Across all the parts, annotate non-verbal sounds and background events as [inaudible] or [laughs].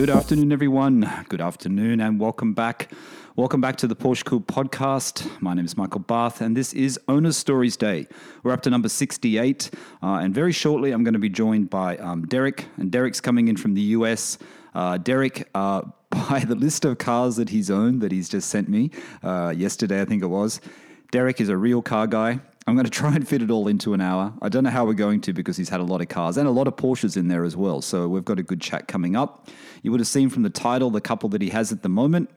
Good afternoon, everyone. Good afternoon, and welcome back. Welcome back to the Porsche Cool podcast. My name is Michael Barth, and this is Owner Stories Day. We're up to number 68, uh, and very shortly I'm going to be joined by um, Derek, and Derek's coming in from the US. Uh, Derek, uh, [laughs] by the list of cars that he's owned that he's just sent me uh, yesterday, I think it was, Derek is a real car guy. I'm going to try and fit it all into an hour. I don't know how we're going to because he's had a lot of cars and a lot of Porsches in there as well. So we've got a good chat coming up. You would have seen from the title the couple that he has at the moment.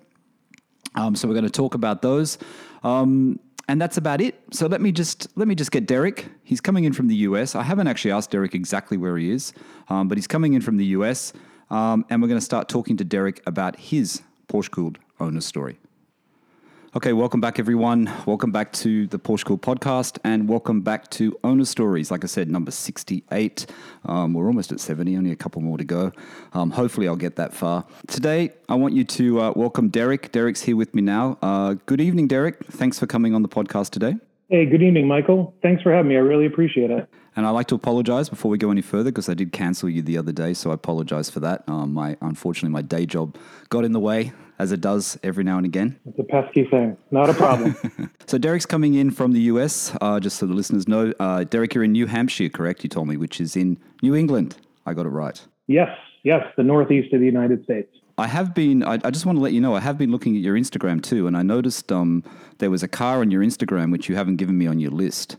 Um, so we're going to talk about those. Um, and that's about it. So let me just let me just get Derek. He's coming in from the US. I haven't actually asked Derek exactly where he is, um, but he's coming in from the US, um, and we're going to start talking to Derek about his Porsche cooled owner story. Okay, welcome back, everyone. Welcome back to the Porsche Cool podcast and welcome back to Owner Stories. Like I said, number 68. Um, we're almost at 70, only a couple more to go. Um, hopefully, I'll get that far. Today, I want you to uh, welcome Derek. Derek's here with me now. Uh, good evening, Derek. Thanks for coming on the podcast today. Hey, good evening, Michael. Thanks for having me. I really appreciate it. And I'd like to apologize before we go any further because I did cancel you the other day, so I apologize for that. Um, my unfortunately my day job got in the way as it does every now and again. It's a pesky thing. Not a problem. [laughs] so Derek's coming in from the US. Uh, just so the listeners know, uh, Derek, you're in New Hampshire, correct? You told me, which is in New England. I got it right. Yes, yes, the northeast of the United States. I have been. I, I, just want to let you know. I have been looking at your Instagram too, and I noticed um, there was a car on your Instagram which you haven't given me on your list.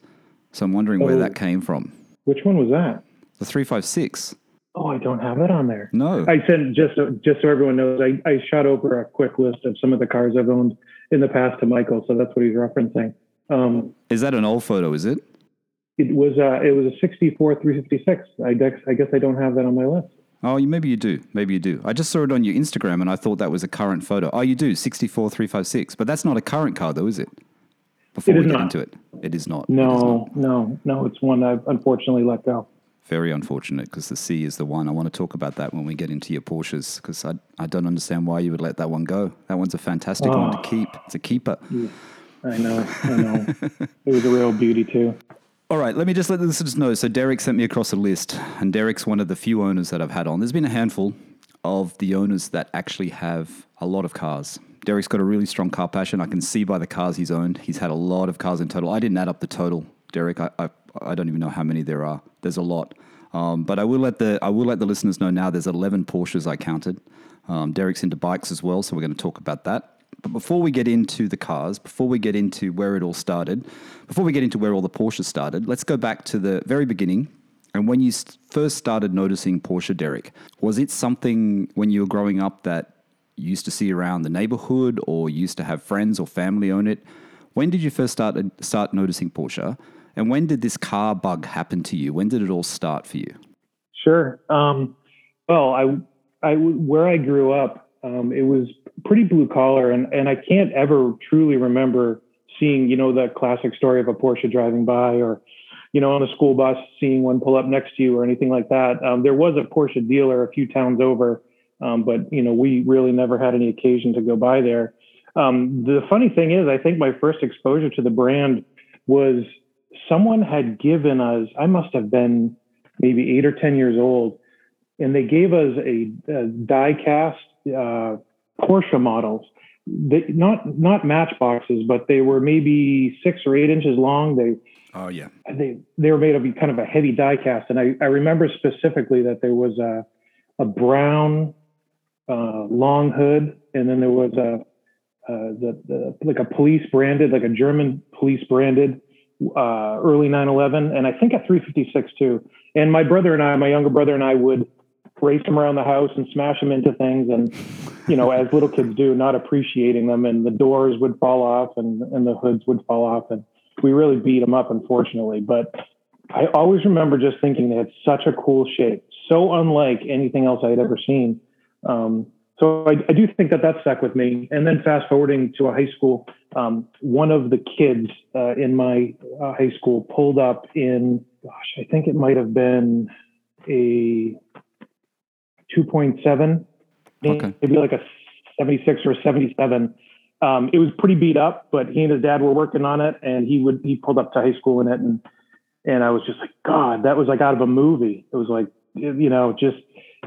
So I'm wondering oh, where that came from. Which one was that? The three five six. Oh, I don't have it on there. No, I sent just just so everyone knows. I, I shot over a quick list of some of the cars I've owned in the past to Michael, so that's what he's referencing. Um, is that an old photo? Is it? It was. Uh, it was a '64 356. I guess. I guess I don't have that on my list. Oh, maybe you do. Maybe you do. I just saw it on your Instagram and I thought that was a current photo. Oh, you do, 64356. But that's not a current car, though, is it? Before we get not. into it, it is not. No, is not. no, no. It's one I've unfortunately let go. Very unfortunate because the C is the one. I want to talk about that when we get into your Porsches because I, I don't understand why you would let that one go. That one's a fantastic oh. one to ah. keep. It's a keeper. I know, I know. it was a real beauty, too. All right, let me just let the listeners know. So Derek sent me across a list, and Derek's one of the few owners that I've had on. There's been a handful of the owners that actually have a lot of cars. Derek's got a really strong car passion. I can see by the cars he's owned. He's had a lot of cars in total. I didn't add up the total, Derek. I, I, I don't even know how many there are. There's a lot. Um, but I will let the I will let the listeners know now. There's 11 Porsches I counted. Um, Derek's into bikes as well, so we're going to talk about that. But before we get into the cars, before we get into where it all started, before we get into where all the Porsches started, let's go back to the very beginning. And when you first started noticing Porsche, Derek, was it something when you were growing up that used to see around the neighborhood or used to have friends or family own it? When did you first start start noticing Porsche? And when did this car bug happen to you? When did it all start for you? Sure. Um, well, I, I, where I grew up, um, it was pretty blue collar, and and I can't ever truly remember seeing you know that classic story of a Porsche driving by or you know on a school bus seeing one pull up next to you or anything like that. Um, there was a Porsche dealer a few towns over, um, but you know we really never had any occasion to go by there. Um, the funny thing is, I think my first exposure to the brand was someone had given us. I must have been maybe eight or ten years old, and they gave us a, a die cast. Uh, Porsche models. They, not not matchboxes, but they were maybe six or eight inches long. They oh yeah they they were made of kind of a heavy die cast, and I, I remember specifically that there was a a brown uh, long hood, and then there was a uh, the, the like a police branded, like a German police branded uh, early 911, and I think a 356 too. And my brother and I, my younger brother and I, would race them around the house and smash them into things and you know as little kids do not appreciating them and the doors would fall off and, and the hoods would fall off and we really beat them up unfortunately but i always remember just thinking they had such a cool shape so unlike anything else i had ever seen um, so I, I, do think that that stuck with me and then fast forwarding to a high school um, one of the kids uh, in my uh, high school pulled up in gosh i think it might have been a 2.7, okay. maybe like a 76 or a 77. Um, it was pretty beat up, but he and his dad were working on it, and he would he pulled up to high school in it, and and I was just like, God, that was like out of a movie. It was like, you know, just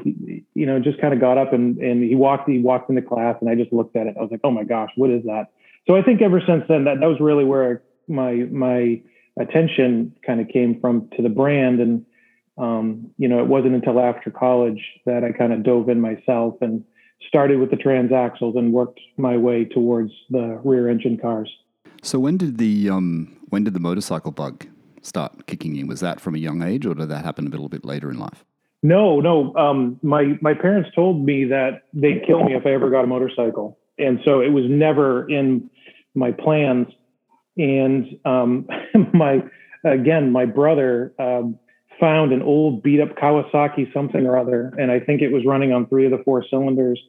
you know, just kind of got up and, and he walked, he walked into class and I just looked at it. I was like, oh my gosh, what is that? So I think ever since then, that, that was really where my, my attention kind of came from to the brand. And, um, you know, it wasn't until after college that I kind of dove in myself and started with the transaxles and worked my way towards the rear engine cars. So when did the um, when did the motorcycle bug start kicking in? Was that from a young age, or did that happen a little bit later in life? No, no. Um, my my parents told me that they'd kill me if I ever got a motorcycle, and so it was never in my plans. And um, [laughs] my again, my brother um, found an old beat up Kawasaki something or other, and I think it was running on three of the four cylinders,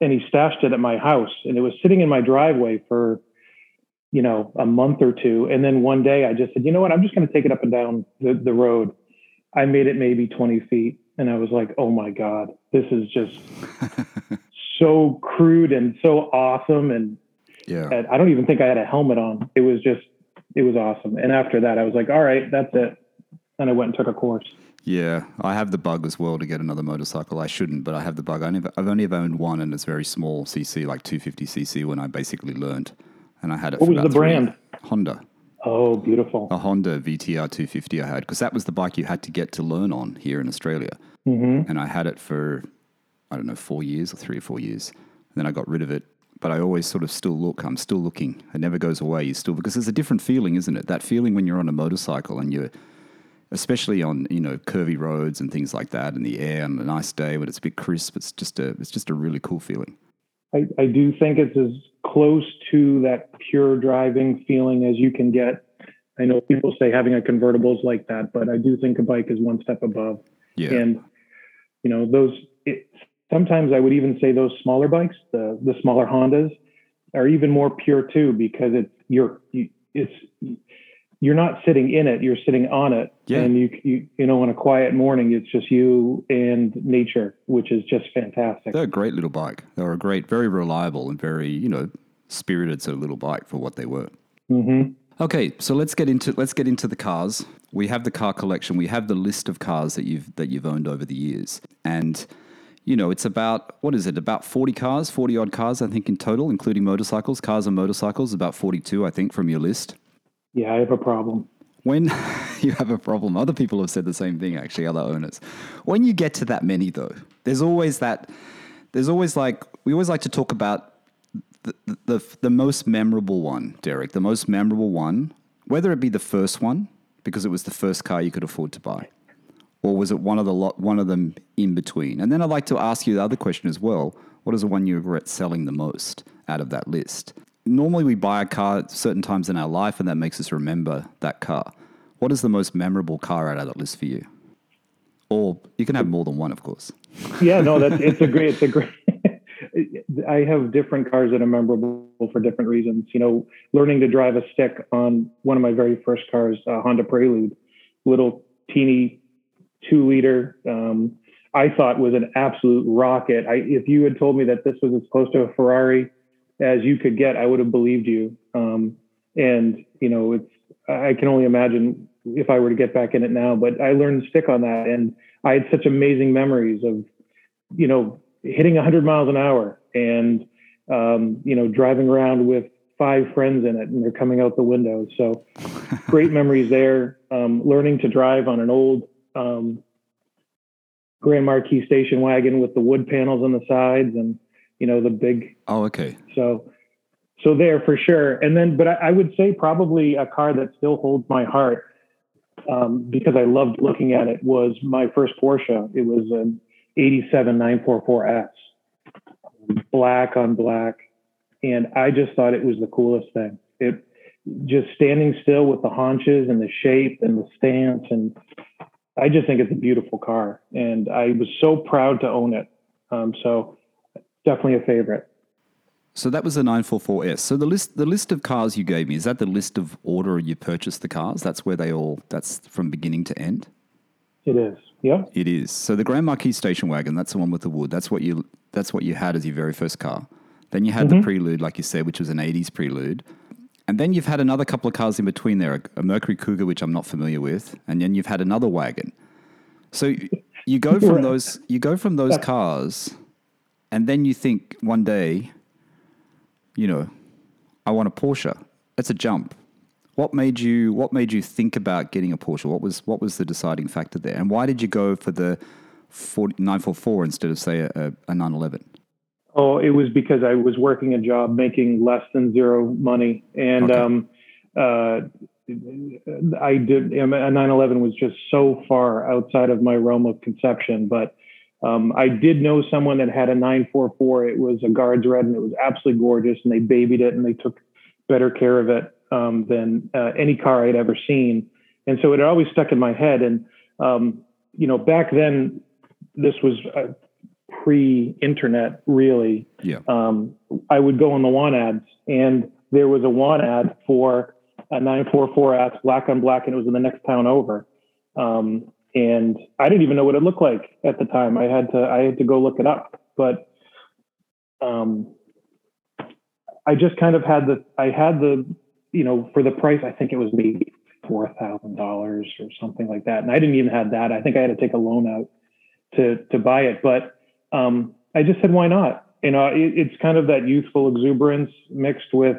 and he stashed it at my house, and it was sitting in my driveway for you know a month or two, and then one day I just said, you know what, I'm just going to take it up and down the, the road. I made it maybe 20 feet, and I was like, oh my god, this is just [laughs] so crude and so awesome, and Yeah. and I don't even think I had a helmet on. It was just, it was awesome. And after that, I was like, all right, that's it. And I went and took a course. Yeah, I have the bug as well to get another motorcycle. I shouldn't, but I have the bug. I never, I've only ever owned one, and it's very small CC, like 250 CC, when I basically learned. And I had it What was the brand? Honda. Oh, beautiful. A Honda VTR 250 I had, because that was the bike you had to get to learn on here in Australia. hmm And I had it for, I don't know, four years or three or four years. And then I got rid of it. But I always sort of still look. I'm still looking. It never goes away. You still, because there's a different feeling, isn't it? That feeling when you're on a motorcycle and you're, especially on you know curvy roads and things like that in the air on a nice day when it's a bit crisp it's just a it's just a really cool feeling I, I do think it's as close to that pure driving feeling as you can get. I know people say having a convertible is like that, but I do think a bike is one step above. yeah And you know, those it, sometimes I would even say those smaller bikes, the the smaller Hondas, are even more pure too because it's you're you, it's you're not sitting in it, you're sitting on it, Yeah. and you you you know on a quiet morning it's just you and nature, which is just fantastic. they're a great little bike. They were a great very reliable and very you know spirited sort of little bike for what they were. Mm-hmm. okay so let's get into let's get into the cars. We have the car collection. We have the list of cars that you've that you've owned over the years. And you know it's about what is it? About 40 cars 40 odd cars i think in total including motorcycles. Cars and motorcycles about 42 i think from your list Yeah, I have a problem. When [laughs] you have a problem, other people have said the same thing, actually, other owners. When you get to that many, though, there's always that, there's always like, we always like to talk about the, the, the most memorable one, Derek, the most memorable one, whether it be the first one, because it was the first car you could afford to buy, or was it one of the lot, one of them in between? And then I'd like to ask you the other question as well. What is the one you regret selling the most out of that list? Normally, we buy a car certain times in our life, and that makes us remember that car. What is the most memorable car out of that list for you? Or you can have more than one, of course. Yeah, no, that's it's a great it's a great [laughs] I have different cars that are memorable for different reasons. You know, learning to drive a stick on one of my very first cars, Honda Prelude, little teeny two liter, um, I thought was an absolute rocket. I, if you had told me that this was as close to a Ferrari as you could get, I would have believed you. Um, and you know, it's I can only imagine if I were to get back in it now. But I learned to stick on that, and I had such amazing memories of, you know, hitting 100 miles an hour and um, you know driving around with five friends in it, and they're coming out the window. So [laughs] great memories there. Um, learning to drive on an old um, Grand Marquis station wagon with the wood panels on the sides, and you know the big Oh, okay. so, so there for sure. And then, but I, I would say probably a car that still holds my heart um, because I loved looking at it was my first Porsche. It was an 87 944S, black on black. And I just thought it was the coolest thing. It just standing still with the haunches and the shape and the stance. And I just think it's a beautiful car. And I was so proud to own it. Um, so definitely a favorite. So that was the 944S. So the list the list of cars you gave me, is that the list of order you purchased the cars? That's where they all that's from beginning to end? It is. Yeah. It is. So the Grand Marquis station wagon, that's the one with the wood. That's what you that's what you had as your very first car. Then you had the mm-hmm. Prelude, like you said, which was an 80s Prelude. And then you've had another couple of cars in between there, a, a Mercury Cougar, which I'm not familiar with, and then you've had another wagon. So you go [laughs] from those you go from those cars, and then you think one day, you know, I want a Porsche. That's a jump. What made you What made you think about getting a Porsche? What was What was the deciding factor there? And why did you go for the 40, 944 instead of say a, a 911? Oh, it was because I was working a job making less than zero money, and Okay. um, uh, I did. A 911 was just so far outside of my realm of conception, but. Um, I did know someone that had a 944. It was a guards red, and it was absolutely gorgeous. And they babied it, and they took better care of it um, than uh, any car I'd ever seen. And so it always stuck in my head. And um, you know, back then, this was uh, pre-internet, really Yeah. um, I would go on the want ads, and there was a want ad for a 944 S black on black, and it was in the next town over. Um, and I didn't even know what it looked like at the time. I had to I had to go look it up, but um, I just kind of had the I had the you know for the price I think it was maybe four thousand dollars or something like that, and I didn't even have that. I think I had to take a loan out to to buy it, but um, I just said why not? You know, it, it's kind of that youthful exuberance mixed with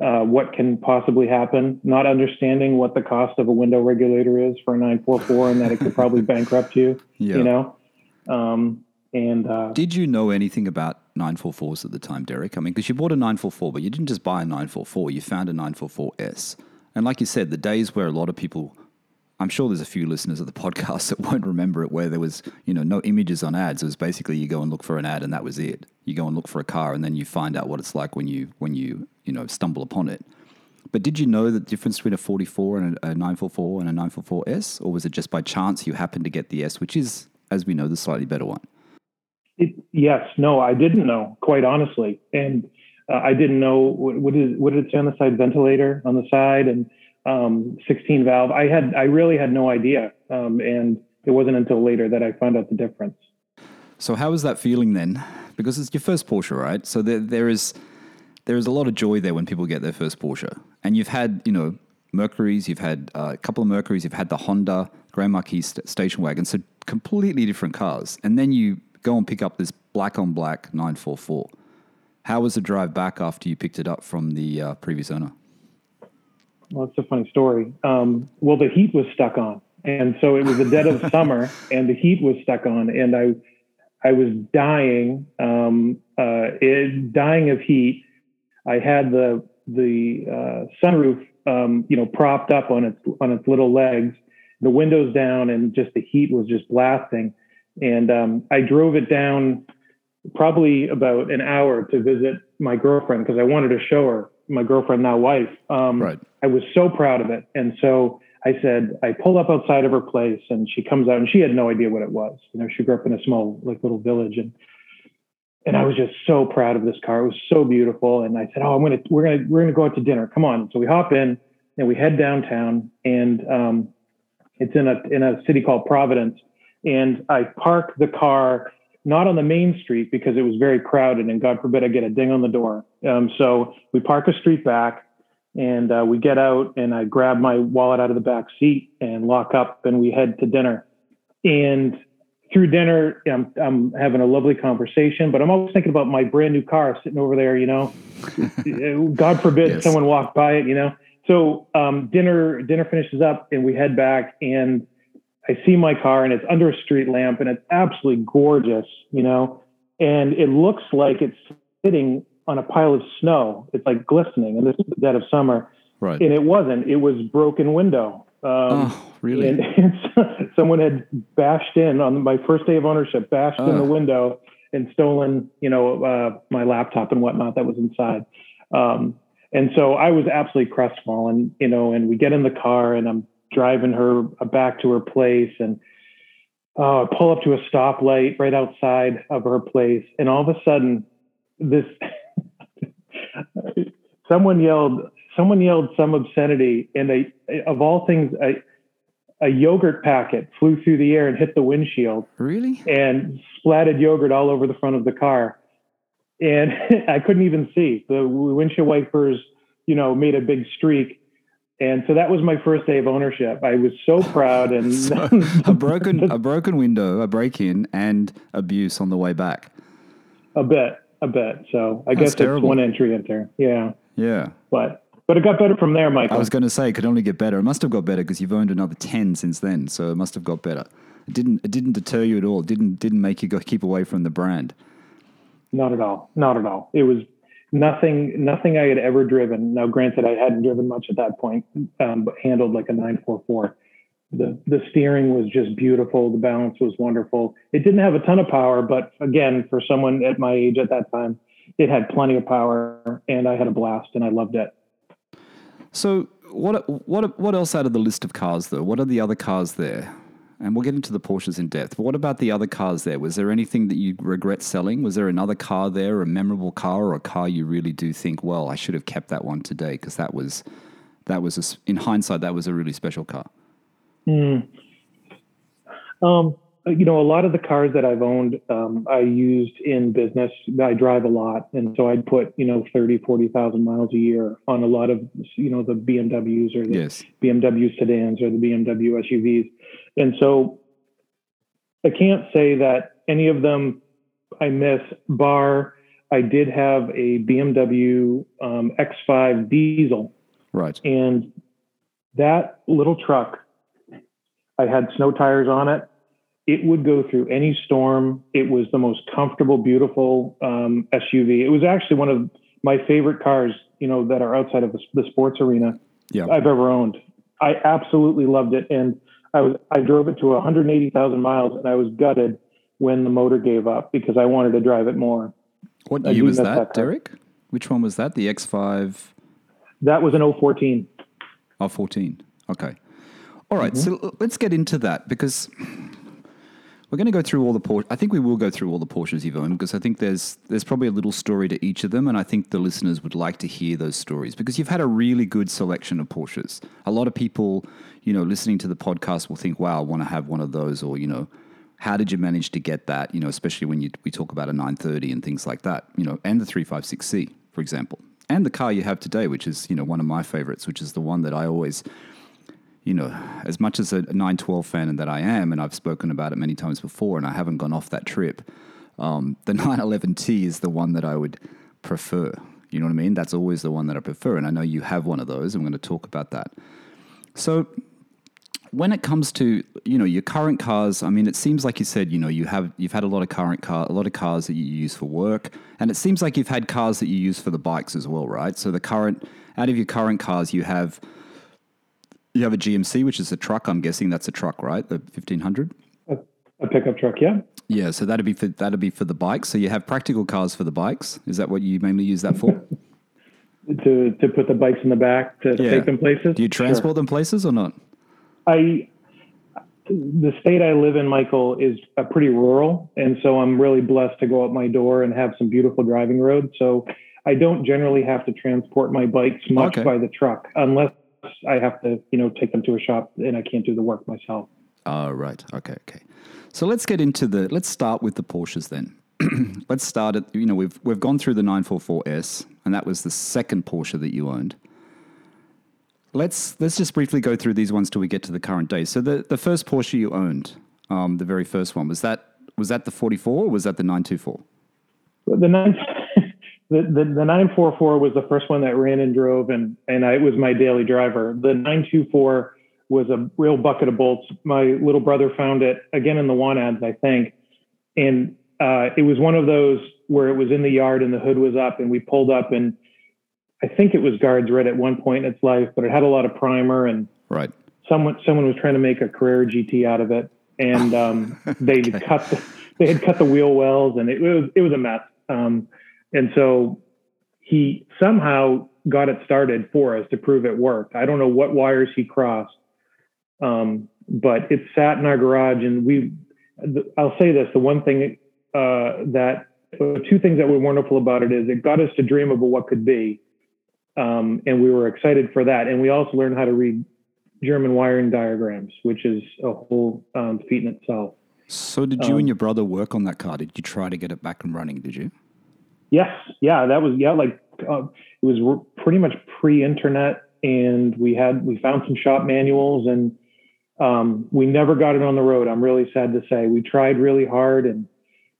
uh, what can possibly happen, not understanding what the cost of a window regulator is for a 944 and that it could probably [laughs] bankrupt you, Yeah. you know? Um, and uh, Did you know anything about 944s at the time, Derek? I mean, because you bought a 944, but you didn't just buy a 944, you found a 944S. And like you said, the days where a lot of people, I'm sure there's a few listeners of the podcast [laughs] that won't remember it, where there was, you know, no images on ads. It was basically you go and look for an ad and that was it. You go and look for a car and then you find out what it's like when you, when you, you know, stumble upon it. But did you know the difference between a 44 and a, a 944 and a 944S? Or was it just by chance you happened to get the S, which is, as we know, the slightly better one? it, yes, no, I didn't know, quite honestly. And uh, I didn't know what, what, is, what did it say on the side? Ventilator on the side and um, 16 valve. I had, I really had no idea. Um, and it wasn't until later that I found out the difference. So how was that feeling then? Because it's your first Porsche, right? So there, there is there is a lot of joy there when people get their first Porsche, and you've had you know Mercury's, you've had uh, a couple of Mercury's, you've had the Honda Grand Marquis st- station wagon, so completely different cars, and then you go and pick up this black on black 944. How was the drive back after you picked it up from the uh, previous owner? Well, it's a funny story. Um, well, the heat was stuck on, and so it was the dead of [laughs] summer, and the heat was stuck on, and I, I was dying, um, uh, it, dying of heat. I had the the uh, sunroof, um, you know, propped up on its on its little legs, the windows down, and just the heat was just blasting. And um, I drove it down probably about an hour to visit my girlfriend because I wanted to show her my girlfriend now wife. Um, Right. I was so proud of it. And so I said, I pull up outside of her place and she comes out and she had no idea what it was. You know, she grew up in a small, like little village and, and I was just so proud of this car. It was so beautiful. And I said, Oh, I'm going to, we're going to, we're going to go out to dinner. Come on. So we hop in and we head downtown and, um, it's in a, in a city called Providence. And I park the car not on the main street because it was very crowded and God forbid I get a ding on the door. Um, so we park a street back and uh, we get out and I grab my wallet out of the back seat and lock up and we head to dinner. And through dinner, I'm, I'm having a lovely conversation, but I'm always thinking about my brand new car sitting over there, you know, [laughs] God forbid Yes. someone walked by it, you know? So um, dinner, dinner finishes up and we head back and I see my car and it's under a street lamp and it's absolutely gorgeous, you know, and it looks like it's sitting on a pile of snow. It's like glistening, and this is the dead of summer. Right. And it wasn't. It was broken window. Um, oh, really? and, [laughs] and someone had bashed in on my first day of ownership, bashed in the window and stolen, you know, uh, my laptop and whatnot that was inside. Um, and so I was absolutely crestfallen, you know, and we get in the car and I'm driving her back to her place and uh, I pull up to a stoplight right outside of her place. And all of a sudden this, someone yelled, someone yelled some obscenity and a, of all things, a, a yogurt packet flew through the air and hit the windshield really? and splatted yogurt all over the front of the car. And [laughs] I couldn't even see. The windshield wipers, you know, made a big streak. And so that was my first day of ownership. I was so proud and [laughs] So, a broken a broken window, a break in, and abuse on the way back. a bit, a bit. So I That's guess terrible. it's one entry in there. Yeah, Yeah. but but it got better from there, Michael. I was going to say it could only get better. It must have got better because you've owned another ten since then, so it must have got better. It didn't. It didn't deter you at all. It didn't didn't make you go keep away from the brand. Not at all. Not at all. It was nothing. Nothing I had ever driven. Now, granted, I hadn't driven much at that point, um, but handled like a 944. The the steering was just beautiful. The balance was wonderful. It didn't have a ton of power, but again, for someone at my age at that time, it had plenty of power, and I had a blast, and I loved it. So what what what else out of the list of cars though? What are the other cars there? And we'll get into the Porsches in depth. But what about the other cars there? Was there anything that you regret selling? Was there another car there, a memorable car, or a car you really do think, well, I should have kept that one today because that was that was a in hindsight that was a really special car. Um, you know, a lot of the cars that I've owned, um, I used in business. I drive a lot. And so I'd put, you know, 30, 40,000 miles a year on a lot of, you know, the BMWs or the Yes. BMW sedans or the BMW SUVs. And so I can't say that any of them I miss, bar I did have a BMW um, X5 diesel Right. and that little truck, I had snow tires on it. It would go through any storm. It was the most comfortable, beautiful um, SUV. It was actually one of my favorite cars, you know, that are outside of the, the sports arena Yeah. I've ever owned. I absolutely loved it, and I was I drove it to 180,000 miles, and I was gutted when the motor gave up because I wanted to drive it more. What I year was that, that. Derek? Which one was that? The X5 That was an 014. Oh, 14. Okay. All right, So let's get into that because we're going to go through all the Porsche. I think we will go through all the Porsches you've owned because I think there's there's probably a little story to each of them, and I think the listeners would like to hear those stories because you've had a really good selection of Porsches. A lot of people, you know, listening to the podcast will think, "Wow, I want to have one of those," or you know, "How did you manage to get that?" You know, especially when you, we talk about a 930 and things like that. You know, and the 356C, for example, and the car you have today, which is you know one of my favorites, which is the one that I always you know, as much as a 912 fan and that I am, and I've spoken about it many times before, and I haven't gone off that trip, um, the [laughs] 911T is the one that I would prefer. You know what I mean? That's always the one that I prefer. And I know you have one of those. I'm going to talk about that. So, when it comes to you know your current cars, I mean, it seems like you said you know you have you've had a lot of current car, a lot of cars that you use for work, and it seems like you've had cars that you use for the bikes as well, right? So the current out of your current cars, you have you have a GMC, which is a truck. I'm guessing that's a truck, right? The 1500. A, a pickup truck, yeah. Yeah, so that'd be for that'd be for the bikes. So you have practical cars for the bikes. Is that what you mainly use that for? [laughs] To to put the bikes in the back to Yeah. take them places. Do you Sure. transport them places or not? I the state I live in, Michael, is pretty rural, and so I'm really blessed to go out my door and have some beautiful driving roads. So I don't generally have to transport my bikes much Okay. by the truck, unless I have to, you know, take them to a shop and I can't do the work myself. Oh, right. Okay, okay. So let's get into the. Let's start with the Porsches then. [clears throat] let's start at you know we've we've gone through the 944S, and that was the second Porsche that you owned. Let's let's just briefly go through these ones till we get to the current day. So the the first Porsche you owned, um, the very first one, was that was that the 44 or was that the 924? The nine, the, the the nine four four was the first one that ran and drove, and and I, it was my daily driver. The nine two four was a real bucket of bolts. My little brother found it again in the one ads, I think, and uh, it was one of those where it was in the yard and the hood was up, and we pulled up, and I think it was guards red at one point in its life, but it had a lot of primer and Right. someone someone was trying to make a Carrera GT out of it, and um, [laughs] they Okay. cut the, they had cut the wheel wells, and it was it was a mess. Um, and so he somehow got it started for us to prove it worked. I don't know what wires he crossed, um, but it sat in our garage, and we. I'll say this: the one thing uh, that two things that were wonderful about it is it got us to dream about what could be, um, and we were excited for that. And we also learned how to read German wiring diagrams, which is a whole um, feat in itself. So did you and your brother work on that car? Did you try to get it back and running? Did you? Yes, yeah, that was yeah, like uh, it was pretty much pre-internet, and we had we found some shop manuals, and um, we never got it on the road. I'm really sad to say we tried really hard, and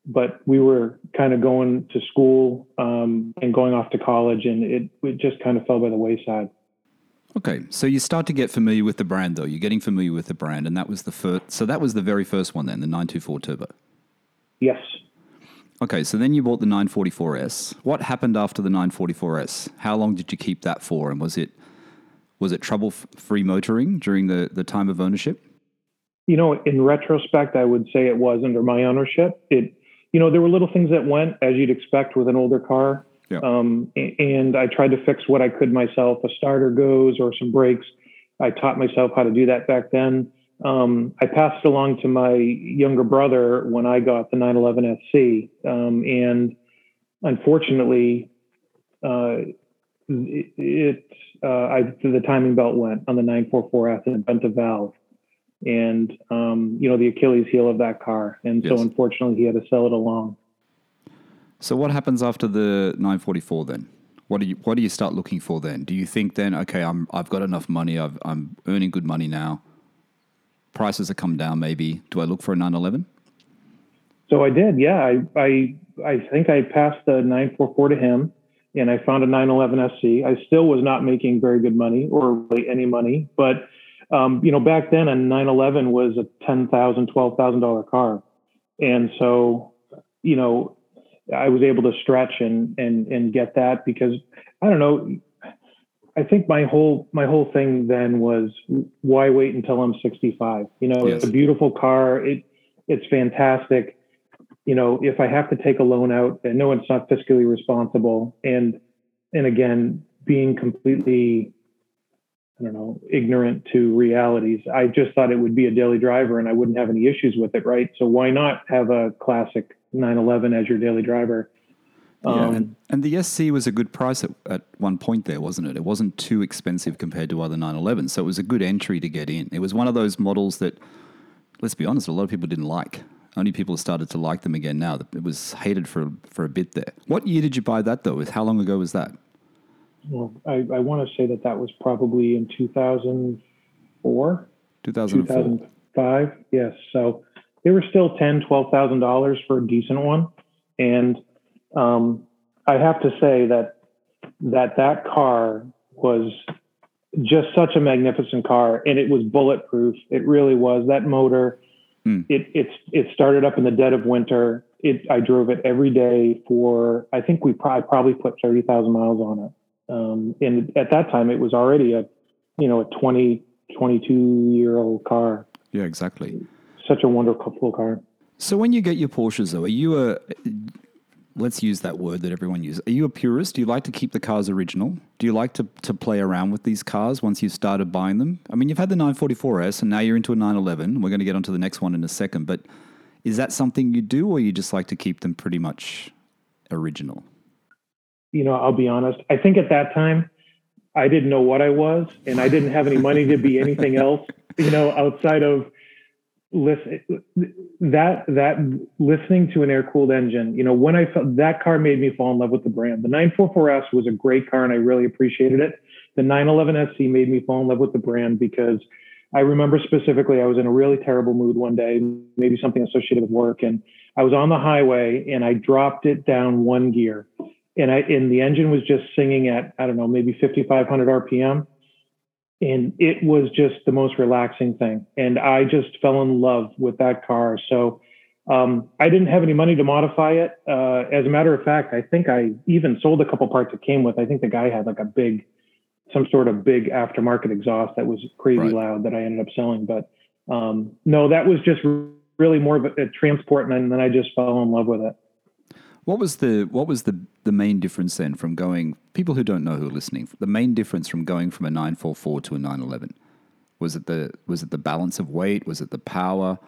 but we were kind of going to school um, and going off to college, and it, it just kind of fell by the wayside. Okay, so you start to get familiar with the brand, though. You're getting familiar with the brand, and that was the first. So that was the very first one, then the 924 Turbo. Yes. Okay, so then you bought the 944S. What happened after the 944S? How long did you keep that for, and was it was it trouble free motoring during the the time of ownership? You know, in retrospect, I would say it was under my ownership. It, you know, there were little things that went as you'd expect with an older car Yeah. Um, and I tried to fix what I could myself. A starter goes or some brakes. I taught myself how to do that back then. Um, I passed it along to my younger brother when I got the 911 SC. Um, and unfortunately, uh, it, it uh, I, the timing belt went on the 944S and it bent a valve. And, um, you know, the Achilles heel of that car. And so unfortunately, he had to sell it along. So what happens after the 944 then? What do you what do you start looking for then? Do you think then okay, I'm I've got enough money, I've, I'm earning good money now. Prices have come down maybe. Do I look for a 911? So I did, yeah. I I I think I passed the 944 to him, and I found a 911 SC. I still was not making very good money or really any money, but um, you know back then a 911 was a ten thousand, twelve thousand dollar car, and so you know I was able to stretch and and and get that because I don't know. I think my whole my whole thing then was why wait until I'm 65? You know, Yes. it's a beautiful car. It it's fantastic. You know, if I have to take a loan out, I know it's not fiscally responsible. And and again, being completely I don't know, ignorant to realities. I just thought it would be a daily driver and I wouldn't have any issues with it, right? So why not have a classic 911 as your daily driver? Um, and, and the SC was a good price at, at one point there, wasn't it? It wasn't too expensive compared to other 911s, so it was a good entry to get in. It was one of those models that, let's be honest, a lot of people didn't like. Only people started to like them again now. It was hated for for a bit there. What year did you buy that though? With? How long ago was that? Well, I, I want to say that that was probably in 2004, 2004. 2005. Yes. So they were still ten, twelve thousand dollars for a decent one, and um, I have to say that that that car was just such a magnificent car, and it was bulletproof. It really was. That motor, Hmm. it it's it started up in the dead of winter. It I drove it every day for I think we probably probably put thirty thousand miles on it. Um, and at that time, it was already a you know a 20, 22 year old car. Yeah, exactly. Such a wonderful car. So when you get your Porsches, though, are you a let's use that word that everyone uses. Are you a purist? Do you like to keep the cars original? Do you like to, to play around with these cars once you've started buying them? I mean, you've had the 944S and now you're into a 911. We're going to get onto the next one in a second. But is that something you do or you just like to keep them pretty much original? you know, I'll be honest. I think at that time, I didn't know what I was, and I didn't have any money to be anything else. You know, outside of listen that that listening to an air cooled engine. You know, when I felt that car made me fall in love with the brand. The 944S was a great car, and I really appreciated it. The 911 SC made me fall in love with the brand because I remember specifically I was in a really terrible mood one day, maybe something associated with work, and I was on the highway and I dropped it down one gear and I and the engine was just singing at I don't know maybe 5500 RPM, and it was just the most relaxing thing. And I just fell in love with that car. So um, I didn't have any money to modify it. Uh, as a matter of fact, I think I even sold a couple parts it came with. I think the guy had like a big, some sort of big aftermarket exhaust that was crazy Right. loud that I ended up selling. But um, no, that was just really more of a, a transport, and then I just fell in love with it. What was the what was the the main difference then from going people who don't know who are listening the main difference from going from a 944 to a 911 was it the was it the balance of weight? Was it the power?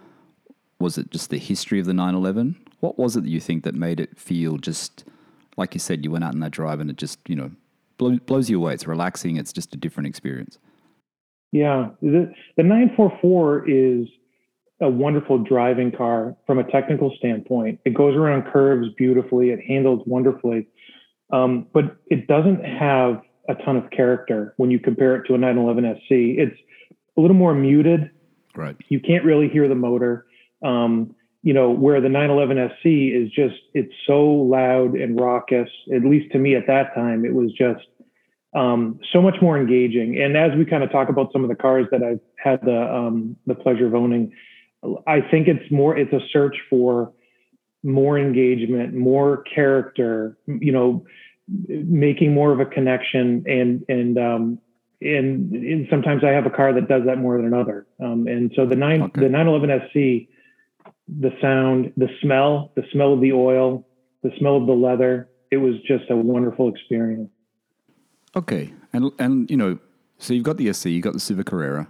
Was it just the history of the 911 what was it that you think that made it feel just like you said you went out in that drive and it just you know blow, blows you away. It's relaxing. It's just a different experience. Yeah, the, the 944 is a wonderful driving car from a technical standpoint. It goes around curves beautifully. It handles wonderfully, um, but it doesn't have a ton of character when you compare it to a 911 SC. It's a little more muted. Right. You can't really hear the motor. Um, you know, where the 911 SC is just, it's so loud and raucous, at least to me at that time, it was just um, so much more engaging. And as we kind of talk about some of the cars that I've had the, um, the pleasure of owning, I think it's more, it's a search for more engagement, more character, you know, making more of a connection and, and, um, and, and sometimes I have a car that does that more than another. Um, and so the nine, Okay. the 911 SC, the sound, the smell, the smell of the oil, the smell of the leather. It was just a wonderful experience. Okay, and and you know, so you've got the SC, you've got the Civic Carrera.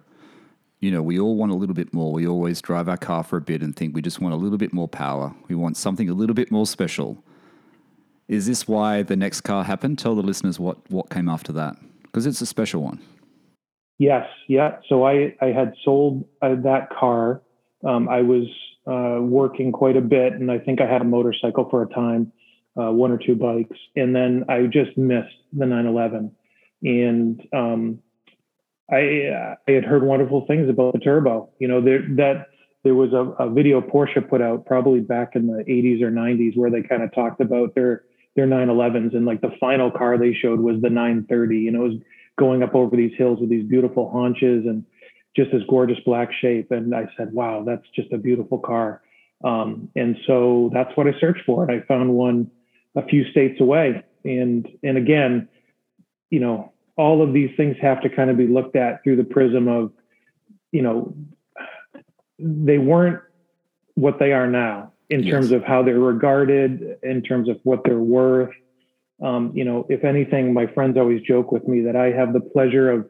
You know, we all want a little bit more. We always drive our car for a bit and think we just want a little bit more power. We want something a little bit more special. Is this why the next car happened? Tell the listeners what what came after that, because it's a special one. Yes, yeah. So I I had sold uh, that car. Um, I was uh, working quite a bit, and I think I had a motorcycle for a time, uh, one or two bikes, and then I just missed the 911. And um, I I had heard wonderful things about the turbo. You know, there that there was a, a video Porsche put out probably back in the 80s or 90s where they kind of talked about their their 911s, and like the final car they showed was the 930. You know, it was going up over these hills with these beautiful haunches and just this gorgeous black shape. And I said, wow, that's just a beautiful car. Um, and so that's what I searched for. And I found one a few states away. And, and again, you know, all of these things have to kind of be looked at through the prism of, you know, they weren't what they are now in Yes. terms of how they're regarded, in terms of what they're worth. Um, you know, if anything, my friends always joke with me that I have the pleasure of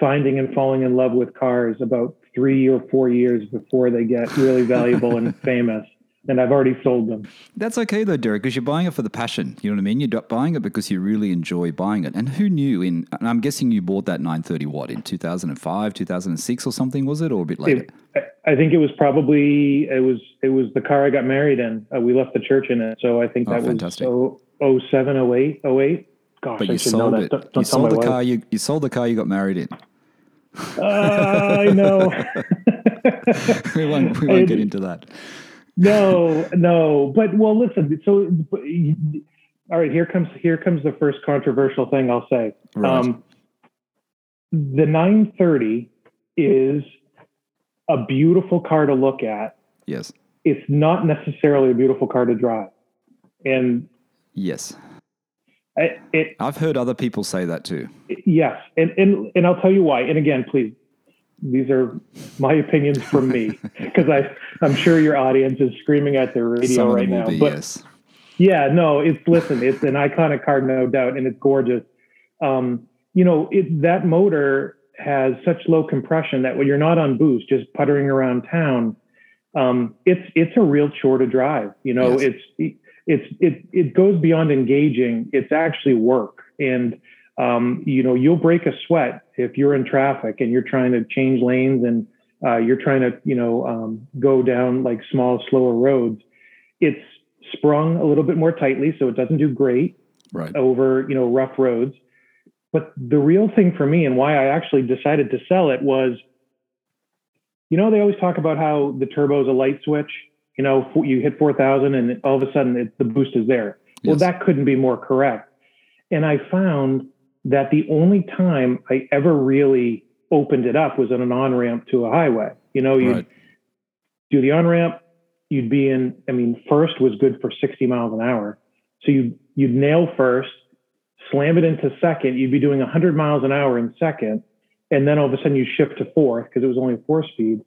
finding and falling in love with cars about three or four years before they get really valuable and [laughs] famous. And I've already sold them. That's okay though, Derek, because you're buying it for the passion. You know what I mean? You're buying it because you really enjoy buying it. And who knew? In and I'm guessing you bought that 930 watt in 2005, 2006 or something, was it, or a bit later? It, I think it was probably it was it was the car I got married in. Uh, we left the church in it, so I think Oh, that fantastic. was oh, 07, 08, 08. Gosh, but I you sold it. Don't, You don't tell sold the wife. car. You you sold the car you got married in. Uh, I know. [laughs] we won't we won't get into that. No, no. But well, listen. So, all right. Here comes here comes the first controversial thing I'll say. Right. Um, the 930 is a beautiful car to look at. Yes. It's not necessarily a beautiful car to drive, and Yes. I, it I've heard other people say that too. yes, and and and I'll tell you why. And again, please, these are my opinions from me [laughs] because I I'm sure your audience is screaming at their radio right now. be but yes. Yeah, no, it's listen, it's an iconic car, no doubt, and it's gorgeous. Um, you know, it that motor has such low compression that when you're not on boost, just puttering around town, um, it's it's a real chore to drive. You know, Yes. it's it's it it goes beyond engaging. It's actually work, and um, you know, you'll break a sweat if you're in traffic and you're trying to change lanes and uh, you're trying to you know um, go down like small, slower roads. It's sprung a little bit more tightly, so it doesn't do great Right. over you know rough roads. But the real thing for me and why I actually decided to sell it was, you know, they always talk about how the turbo is a light switch. You know, you hit 4,000 and all of a sudden it, the boost is there. Well, Yes. that couldn't be more correct. And I found that the only time I ever really opened it up was on an on ramp to a highway. You know, you Right. do the on ramp, you'd be in, I mean, first was good for 60 miles an hour. So you, you'd nail first, slam it into second, you'd be doing 100 miles an hour in second. And then all of a sudden you shift to fourth because it was only a four speed.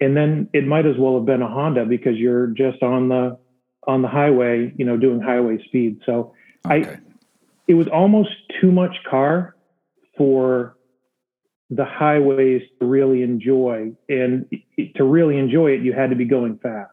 And then it might as well have been a Honda because you're just on the, on the highway, you know, doing highway speed. So I- Okay. It was almost too much car for the highways to really enjoy. And to really enjoy it, you had to be going fast.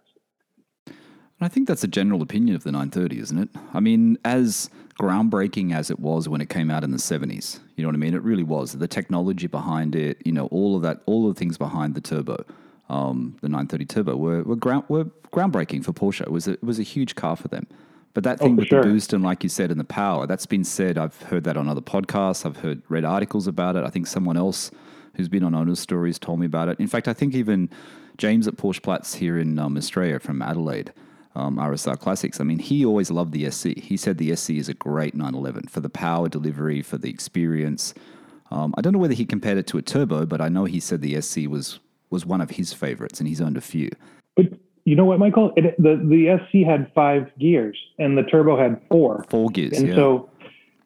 I think that's a general opinion of the 930, isn't it? I mean, as groundbreaking as it was when it came out in the 70s, you know what I mean? It really was. The technology behind it, you know, all of that, all of the things behind the turbo, um, the 930 turbo, were, were, ground, were groundbreaking for Porsche. It was, a, it was a huge car for them. But that thing Oh, with sure. the boost and, like you said, and the power, that's been said. I've heard that on other podcasts. I've heard read articles about it. I think someone else who's been on Owner's Stories told me about it. In fact, I think even James at Porsche Platz here in um, Australia from Adelaide, um, RSR Classics. I mean, he always loved the SC. He said the SC is a great 911 for the power delivery, for the experience. Um, I don't know whether he compared it to a turbo, but I know he said the SC was was one of his favorites, and he's owned a few. You know what, Michael? It, the the SC had five gears, and the turbo had four. Four gears, And yeah. so,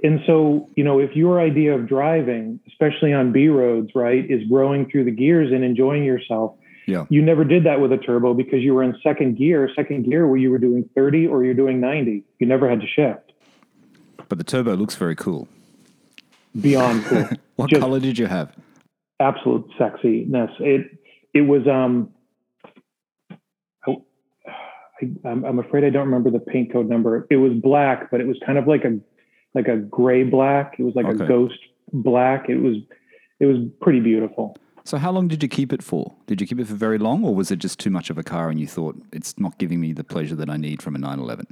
and so, you know, if your idea of driving, especially on B roads, right, is growing through the gears and enjoying yourself, yeah. you never did that with a turbo because you were in second gear, second gear where you were doing 30 or you're doing 90. You never had to shift. But the turbo looks very cool. Beyond cool. [laughs] What Just- color did you have? absolute sexiness. It it was um. I, I'm afraid I don't remember the paint code number. It was black, but it was kind of like a like a gray black. It was like Okay. a ghost black. It was it was pretty beautiful. So how long did you keep it for? Did you keep it for very long, or was it just too much of a car and you thought it's not giving me the pleasure that I need from a 911?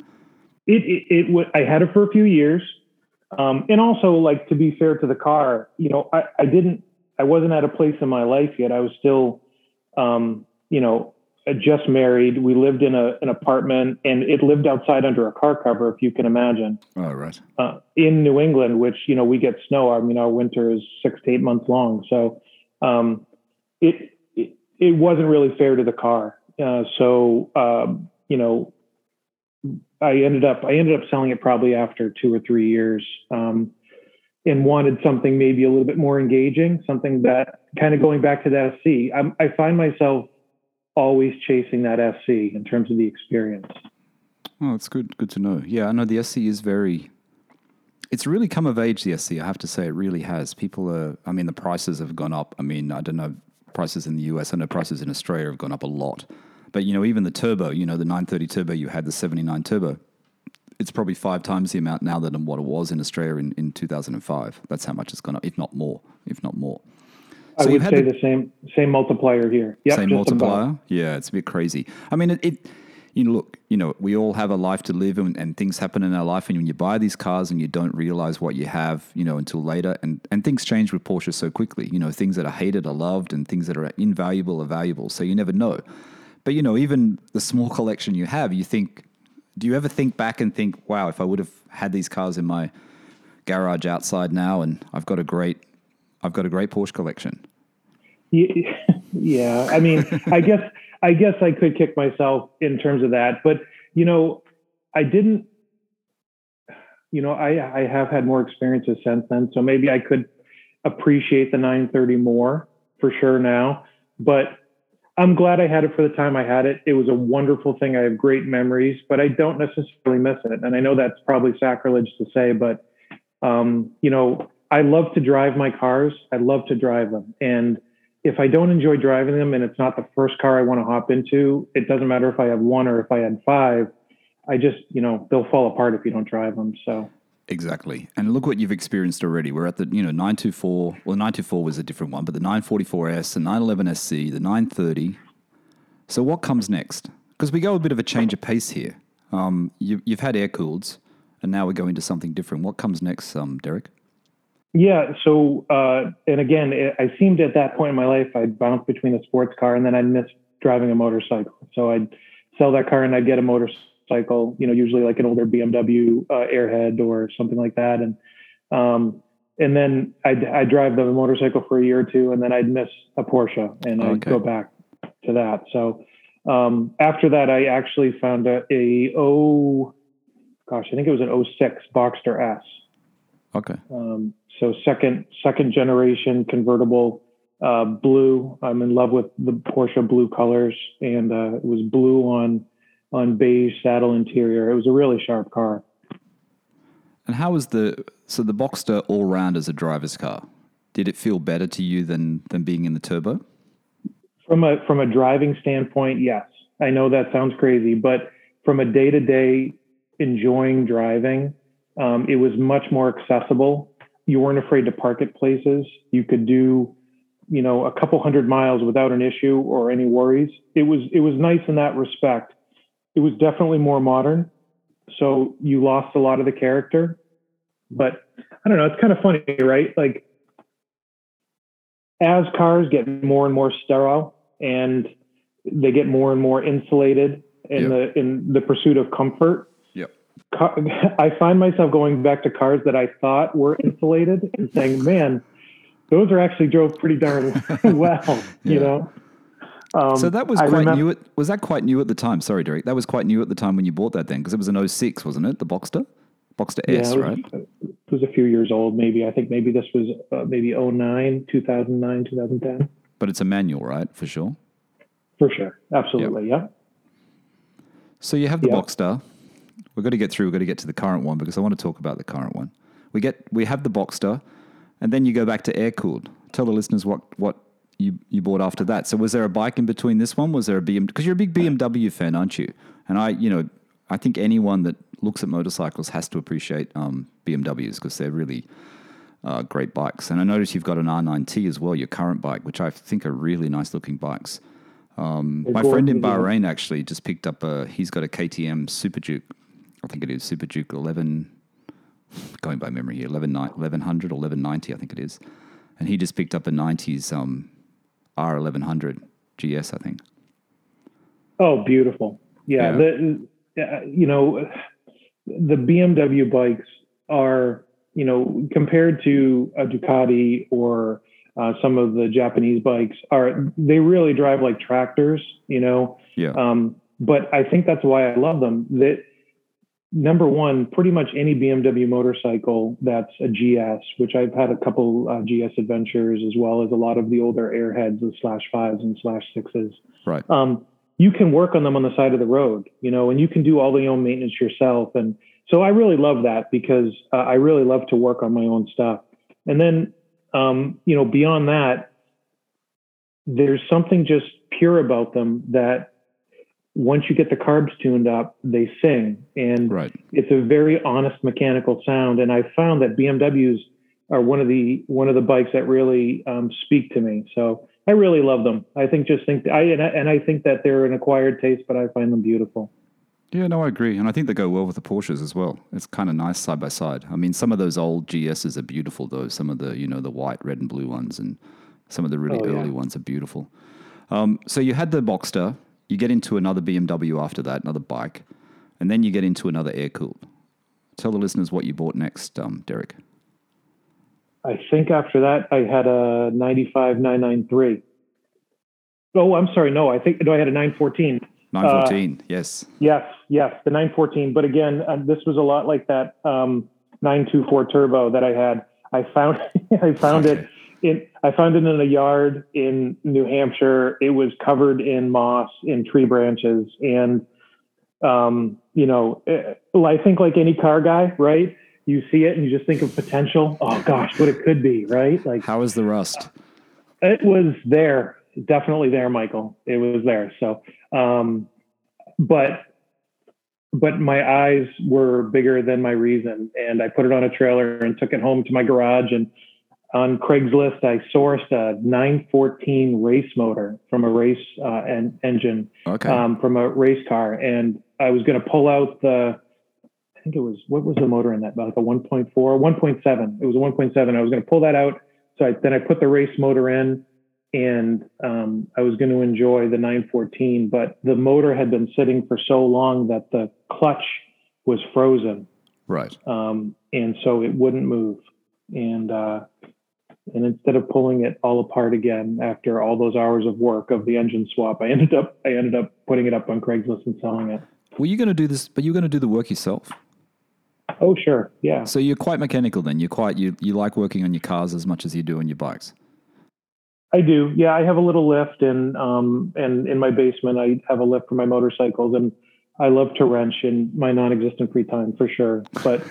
It it, it I had it for a few years, um, and also like to be fair to the car, you know, I, I didn't I wasn't at a place in my life yet. I was still, um, you know, just married. We lived in a an apartment, and it lived outside under a car cover, if you can imagine, Oh, right. uh, in New England, which you know we get snow. I mean, our winter is six to eight months long, so um, it, it it wasn't really fair to the car. Uh, so um, you know, I ended up I ended up selling it probably after two or three years. Um, and wanted something maybe a little bit more engaging, something that kind of going back to that SC. I'm, I find myself always chasing that SC in terms of the experience. Oh, it's good. Good to know. Yeah, I know the SC is very. It's really come of age. The SC, I have to say, it really has. People are. I mean, the prices have gone up. I mean, I don't know prices in the US. I know prices in Australia have gone up a lot. But you know, even the turbo. You know, the 930 turbo. You had the 79 turbo. It's probably five times the amount now than what it was in Australia in, in 2005. That's how much it's gone up, if not more. If not more. I So would say the- the same same multiplier here. Yep, same just about. multiplier. Yeah, it's a bit crazy. I mean, it, it. You know, look. You know, we all have a life to live, and, and things happen in our life. And when you buy these cars, and you don't realize what you have, you know, until later, and and things change with Porsche so quickly. You know, things that are hated are loved, and things that are invaluable are valuable. So you never know. But you know, even the small collection you have, you think. Do you ever think back and think, wow, if I would have had these cars in my garage outside now, and I've got a great, I've got a great Porsche collection. Ye- [laughs] Yeah, I mean, I [laughs] guess I guess I could kick myself in terms of that, but you know, I didn't. You know, I I have had more experiences since then, so maybe I could appreciate the 930 more for sure now. But I'm glad I had it for the time I had it. It was a wonderful thing. I have great memories, but I don't necessarily miss it. And I know that's probably sacrilege to say, but um, you know, I love to drive my cars. I love to drive them, and if I don't enjoy driving them and it's not the first car I want to hop into, it doesn't matter if I have one or if I had five. I just, you know, they'll fall apart if you don't drive them. So, Exactly. And look what you've experienced already. We're at the, you know, 924, well, 924 was a different one, but the 944S, the 911SC, the 930. So what comes next? Because we go a bit of a change of pace here. Um, you, you've had air cooleds, and now we're going to something different. What comes next, um, Derek? Yeah. So, uh, and again, it, I seemed at that point in my life, I'd bounce between a sports car and then I'd miss driving a motorcycle. So I'd sell that car and I'd get a motorcycle, you know, usually like an older BMW uh, Airhead or something like that. And, um, and then I'd, I'd drive the motorcycle for a year or two and then I'd miss a Porsche and I'd go back to that. So, um, after that, I actually found a, a oh, gosh, I think it was an 06 Boxster S. Okay. Um, so second second generation convertible uh, blue. I'm in love with the Porsche blue colors, and uh, it was blue on on beige saddle interior. It was a really sharp car. And how was the, so the Boxster all round as a driver's car? Did it feel better to you than, than being in the turbo? From a from a driving standpoint, yes. I know that sounds crazy, but from a day to day enjoying driving, um, it was much more accessible. You weren't afraid to park at places. You could do, you know, a couple hundred miles without an issue or any worries. It was it was nice in that respect. It was definitely more modern, so you lost a lot of the character. But I don't know. It's kind of funny, right? Like as cars get more and more sterile and they get more and more insulated in Yep. the in the pursuit of comfort. Yep. Car, [laughs] I find myself going back to cars that I thought were [laughs] insulated and saying, "Man, those are actually drove pretty darn [laughs] well." You know. Um, So that was I quite remem- new. At, was that quite new at the time? Sorry, Derek. That was quite new at the time when you bought that then, because it was an 06, wasn't it? The Boxster, Boxster Yeah, S, it was, right? It was a few years old, maybe. I think maybe this was uh, maybe 09, 2009, 2010. But it's a manual, right? For sure. For sure. Absolutely. Yeah. So you have the Yeah. Boxster. We've got to get through. We've got to get to the current one because I want to talk about the current one. We get we have the Boxster, and then you go back to air cooled. Tell the listeners what what you you bought after that. So was there a bike in between this one? Was there a BM? Because you're a big BMW fan, aren't you? And I, you know, I think anyone that looks at motorcycles has to appreciate um, BMWs because they're really uh, great bikes. And I noticed you've got an R9T as well, your current bike, which I think are really nice looking bikes. Um, my friend in. Bahrain actually just picked up a. He's got a KTM Super Duke. I think it is Super Duke 11. Going by memory here, 11, 1100 or 1190, I think it is. And he just picked up a 90s um, R1100 GS, I think. Oh, beautiful. Yeah. Yeah. The, uh, you know, the BMW bikes are, you know, compared to a Ducati or uh, some of the Japanese bikes are, they really drive like tractors, you know, Yeah. Um, but I think that's why I love them. That number one, pretty much any BMW motorcycle that's a GS, which I've had a couple uh, GS adventures as well as a lot of the older Airheads, the slash fives and slash sixes. right. Um, you can work on them on the side of the road, you know, and you can do all the own maintenance yourself. And so I really love that because uh, I really love to work on my own stuff. And then, um, you know, beyond that, there's something just pure about them that once you get the carbs tuned up, they sing. And Right. it's a very honest mechanical sound. And I found that BMWs are one of the one of the bikes that really um, speak to me. So I really love them. I think just think I and, I and I think that they're an acquired taste, but I find them beautiful. Yeah, no, I agree. And I think they go well with the Porsches as well. It's kind of nice side by side. I mean, some of those old GSs are beautiful, though. Some of the, you know, the white, red, and blue ones, and some of the really Oh, yeah. early ones are beautiful. Um, so you had the Boxster. You get into another BMW after that, another bike. And then you get into another air cooled. Tell the listeners what you bought next, um, Derek. I think after that I had a 95 993. Oh, I'm sorry. No, I think no, I had a 914. 914, yes. Yes, yes, the 914. But again, uh, this was a lot like that um, 924 turbo that I had. I found [laughs] I found Okay. it in I found it in a yard in New Hampshire. It was covered in moss, in tree branches, and um, you know, eh, well, I think like any car guy, right? You see it and you just think of potential. Oh gosh, what it could be, right? Like How is the rust? it was there, definitely there, Michael. It was there. So, um, but but my eyes were bigger than my reason, and I put it on a trailer and took it home to my garage. And on Craigslist, I sourced a 914 race motor from a race uh, en- engine Okay. um, from a race car, and I was going to pull out the. I think it was what was the motor in that? Like a 1.4, 1.7. It was a 1.7. I was going to pull that out. So I, then I put the race motor in, and um, I was going to enjoy the 914. But the motor had been sitting for so long that the clutch was frozen, right. um, and so it wouldn't move. And uh, and instead of pulling it all apart again after all those hours of work of the engine swap, I ended up I ended up putting it up on Craigslist and selling it. Were you going to do this, but you're going to do the work yourself? Oh sure, yeah. So you're quite mechanical then. You're quite, you, you like working on your cars as much as you do on your bikes. I do. Yeah, I have a little lift, and um, and in my basement, I have a lift for my motorcycles, and I love to wrench in my non-existent free time for sure. But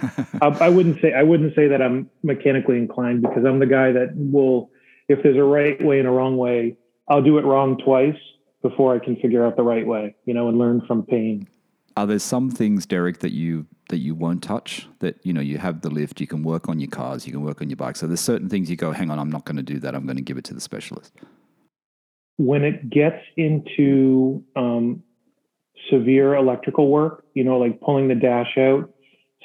I, I wouldn't say I wouldn't say that I'm mechanically inclined because I'm the guy that will, if there's a right way and a wrong way, I'll do it wrong twice before I can figure out the right way, you know, and learn from pain. Are there some things, Derek, that you that you won't touch? That you know you have the lift, you can work on your cars, you can work on your bike. So there's certain things you go, hang on, I'm not going to do that. I'm going to give it to the specialist. when it gets into um, severe electrical work, you know, like pulling the dash out.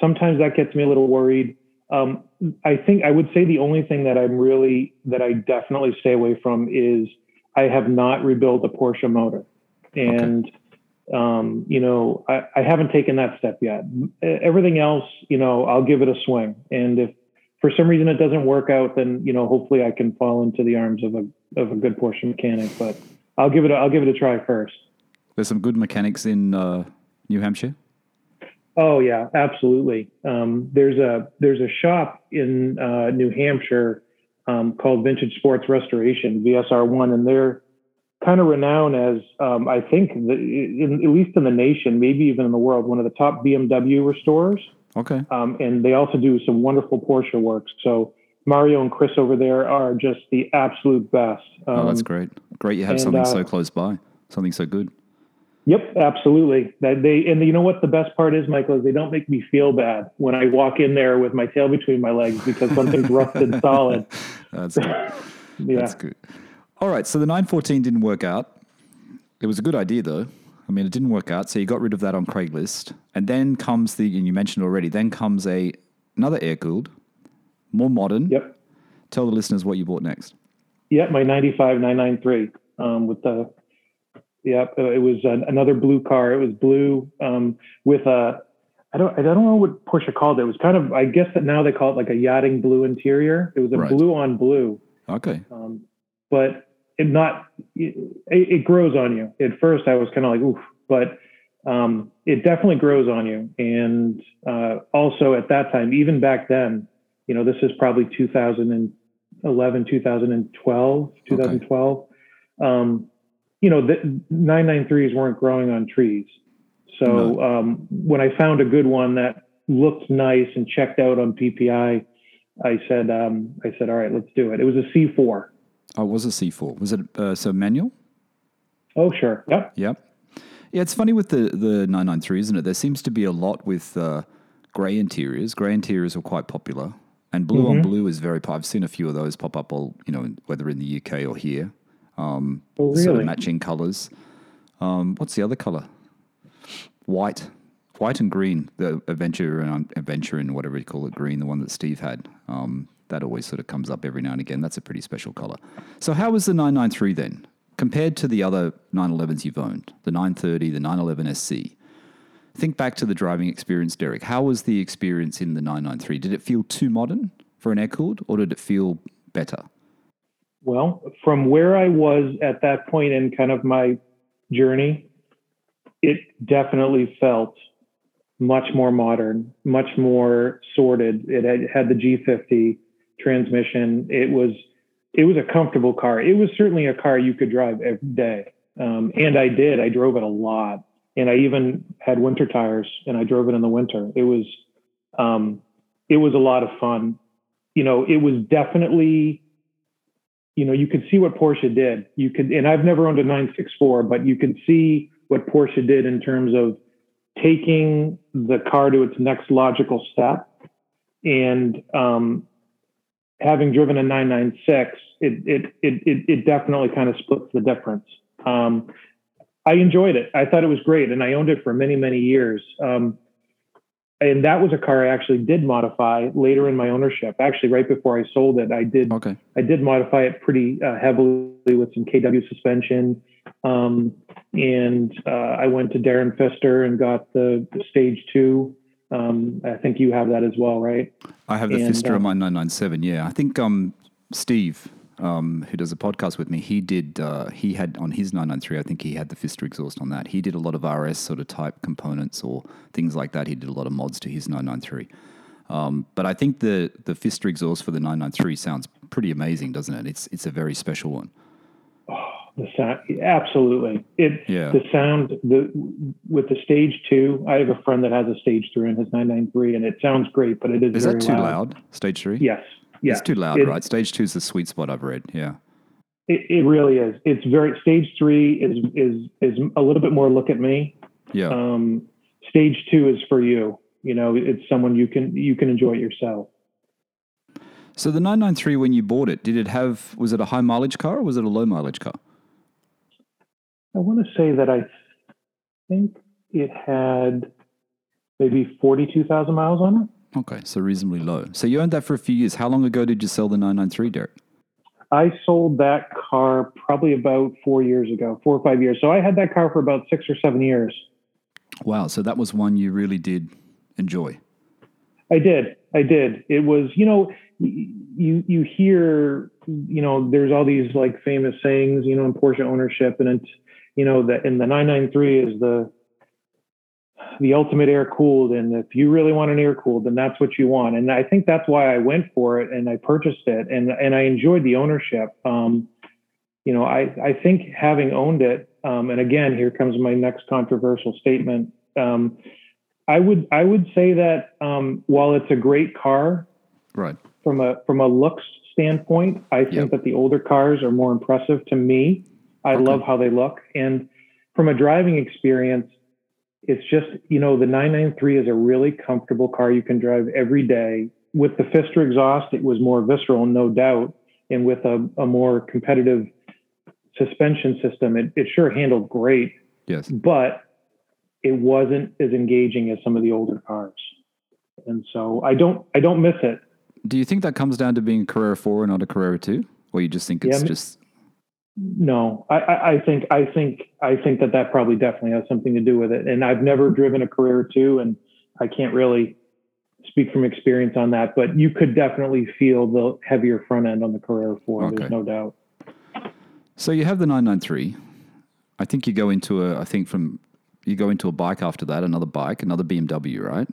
Sometimes that gets me a little worried. Um, I think I would say the only thing that I'm really that I definitely stay away from is I have not rebuilt a Porsche motor, and okay. um, you know I, I haven't taken that step yet. Everything else, you know, I'll give it a swing, and if for some reason it doesn't work out, then you know hopefully I can fall into the arms of a of a good Porsche mechanic. But I'll give it a, I'll give it a try first. There's some good mechanics in uh, New Hampshire. Oh yeah, absolutely. Um, there's a there's a shop in uh, New Hampshire um, called Vintage Sports Restoration VSR One, and they're kind of renowned as um, I think the, in, at least in the nation, maybe even in the world, one of the top BMW restorers. Okay. Um, and they also do some wonderful Porsche works. So Mario and Chris over there are just the absolute best. oh, that's um, great. Great, you have and, something uh, so close by, something so good. Yep, absolutely. That they and you know what the best part is, Michael, is they don't make me feel bad when I walk in there with my tail between my legs because something's rusted solid. [laughs] That's good. [laughs] yeah. That's good. All right, so the 914 didn't work out. It was a good idea though. I mean, it didn't work out, so you got rid of that on Craigslist, and then comes the and you mentioned already. Then comes a another air cooled, more modern. Yep. Tell the listeners what you bought next. Yep, my 95 993 um, with the yeah, uh, it was an, another blue car. It was blue um, with a I don't I don't know what Porsche called it. It was kind of I guess that now they call it like a yachting blue interior. It was a right. blue on blue. Okay. Um, but it not it, it, grows on you. At first, I was kind of like oof, but um, it definitely grows on you. And uh, also at that time, even back then, you know, this is probably 2011, 2012, 2012. Okay. Um, you know, the 993s weren't growing on trees. So no. um, when I found a good one that looked nice and checked out on PPI, I said, um, I said, all right, let's do it. It was a C4. Oh, it was a C4. Was it uh, so manual? Oh, sure. Yep. Yep. Yeah, it's funny with the the 993, isn't it? There seems to be a lot with uh, grey interiors. Grey interiors are quite popular, and blue mm-hmm. on blue is very. I've seen a few of those pop up, all you know, whether in the UK or here. Um, oh, really? Sort of matching colors. Um, what's the other color? White, white and green. The adventure and adventure and whatever you call it, green. The one that Steve had. Um, that always sort of comes up every now and again. That's a pretty special color. So how was the 993 then compared to the other 911s you've owned? The 930, the 911 SC. Think back to the driving experience, Derek. How was the experience in the 993? Did it feel too modern for an air cooled, or did it feel better? Well, from where I was at that point in kind of my journey, it definitely felt much more modern, much more sorted. It had, had the G50 transmission. It was it was a comfortable car. It was certainly a car you could drive every day, um, and I did. I drove it a lot, and I even had winter tires, and I drove it in the winter. It was um, it was a lot of fun. You know, it was definitely you know, you could see what Porsche did. You could, and I've never owned a 964, but you could see what Porsche did in terms of taking the car to its next logical step. And um, having driven a 996, it, it, it, it, definitely kind of splits the difference. Um, I enjoyed it. I thought it was great, and I owned it for many, many years. Um, and that was a car I actually did modify later in my ownership. Actually, right before I sold it, I did. Okay. I did modify it pretty uh, heavily with some KW suspension, um, and uh, I went to Darren Pfister and got the, the stage two. Um, I think you have that as well, right? I have the and, Pfister uh, on my 997. Yeah, I think um, Steve um, who does a podcast with me, he did. Uh, he had on his 993. I think he had the Pfister exhaust on that. He did a lot of RS sort of type components or things like that. He did a lot of mods to his 993. Um, but I think the the Pfister exhaust for the 993 sounds pretty amazing, doesn't it? It's it's a very special one. Oh, the sound, absolutely. It yeah. the sound the with the stage two. I have a friend that has a stage three in his 993, and it sounds great, but it is. Is that too loud. loud? Stage three? Yes yeah, it's too loud, it, right? Stage two is the sweet spot I've read. Yeah, it, it really is. It's very stage three is is is a little bit more look at me. Yeah. Um, stage two is for you. You know, it's someone you can you can enjoy it yourself. So the 993, when you bought it, did it have was it a high mileage car or was it a low mileage car? I want to say that I think it had maybe 42,000 miles on it. Okay, so reasonably low. So you owned that for a few years. How long ago did you sell the 993, Derek? I sold that car probably about four years ago, four or five years. So I had that car for about six or seven years. Wow, so that was one you really did enjoy. I did. I did. It was, you know, you you hear, you know, there's all these like famous sayings, you know, in Porsche ownership, and it's, you know, that in the 993 is the the ultimate air cooled, and if you really want an air cooled, then that's what you want. And I think that's why I went for it and I purchased it, and and I enjoyed the ownership. Um, you know, I I think having owned it, um, and again, here comes my next controversial statement. Um, I would I would say that um, while it's a great car, right from a from a looks standpoint, I think yep. that the older cars are more impressive to me. I okay. love how they look, and from a driving experience, it's just you know the 993 is a really comfortable car you can drive every day. With the Pfister exhaust, it was more visceral, no doubt, and with a, a more competitive suspension system, it, it sure handled great. Yes, but it wasn't as engaging as some of the older cars. And so I don't I don't miss it. Do you think that comes down to being a Carrera 4 and not a Carrera 2? Or you just think it's yeah, just no, I, I, think I think I think that that probably definitely has something to do with it. And I've never driven a Carrera 2, and I can't really speak from experience on that. But you could definitely feel the heavier front end on the Carrera 4. Okay. There's no doubt. So you have the 993. I think you go into a. I think from you go into a bike after that, another bike, another BMW, right?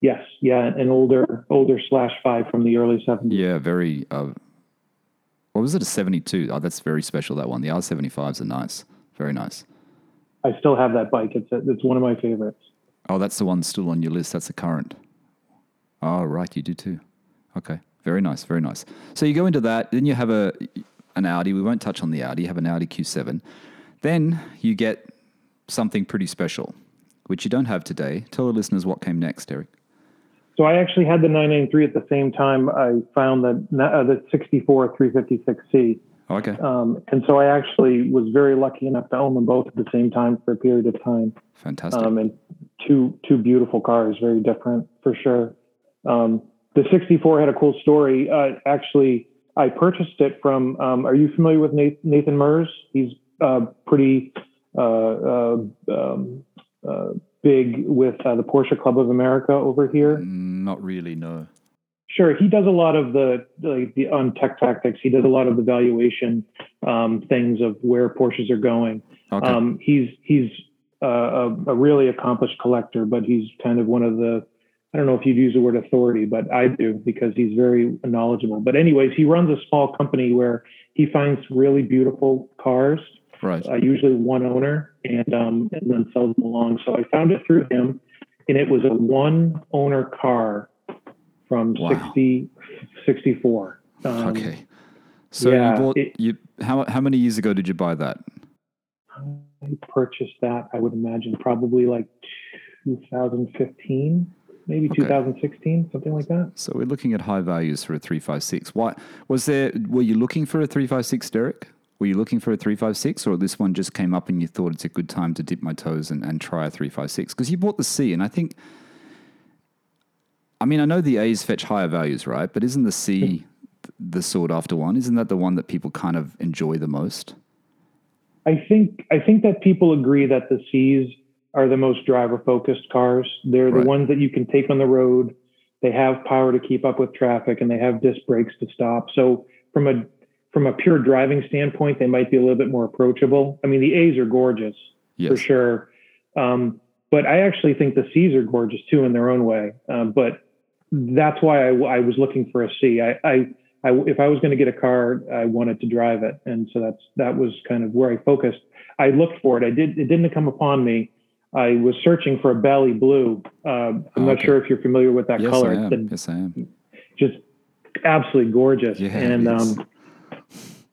Yes, yeah, an older older slash five from the early seventies. Yeah, very. Uh, what was it? A seventy two? Oh, that's very special. That one. The R seventy fives are nice. Very nice. I still have that bike. It's a, it's one of my favorites. Oh, that's the one still on your list. That's the current. Oh, right, you do too. Okay, very nice, very nice. So you go into that, then you have a an Audi. We won't touch on the Audi. You have an Audi Q7. Then you get something pretty special, which you don't have today. Tell the listeners what came next, Derek. So I actually had the 993 at the same time I found the uh, the 64 356C. Okay. Um, and so I actually was very lucky enough to own them both at the same time for a period of time. Fantastic. Um, and two two beautiful cars, very different for sure. Um, the 64 had a cool story. Uh, actually, I purchased it from. Um, are you familiar with Nathan Mers? He's uh, pretty uh, uh, uh, big with the Porsche Club of America over here? Not really, no. Sure, he does a lot of the, the, the on tech tactics. He does a lot of the valuation um, things of where Porsches are going. Okay. Um, he's he's uh, a, a, really accomplished collector, but he's kind of one of the I don't know if you'd use the word authority, but I do because he's very knowledgeable. But anyways, he runs a small company where he finds really beautiful cars right? Uh, usually one owner, and um, and then sells them along. So I found it through him, and it was a one owner car from wow. 60, 64. Um, okay. So yeah, you bought it, you how how many years ago did you buy that? I purchased that. I would imagine probably like 2015 maybe okay. 2016, something like that. So we're looking at high values for a 356. Why was there? Were you looking for a 356, Derek? Were you looking for a 356 or this one just came up and you thought it's a good time to dip my toes and, and try a 356? Because you bought the C, and I think, I mean, I know the A's fetch higher values, right? But isn't the C the sought after one? Isn't that the one that people kind of enjoy the most? I think I think that people agree that the C's are the most driver focused cars. They're right. the ones that you can take on the road. They have power to keep up with traffic and they have disc brakes to stop. So from a from a pure driving standpoint, they might be a little bit more approachable. I mean, the A's are gorgeous yes. for sure. Um, but I actually think the C's are gorgeous too in their own way. Um, but that's why I, I, was looking for a C. I, I, I if I was going to get a car, I wanted to drive it, and so that's that was kind of where I focused. I looked for it. I did. It didn't come upon me. I was searching for a Bali Blue. Uh, I'm oh, not sure if you're familiar with that yes, color. I am. yes, I am. Just absolutely gorgeous. Yeah, and um,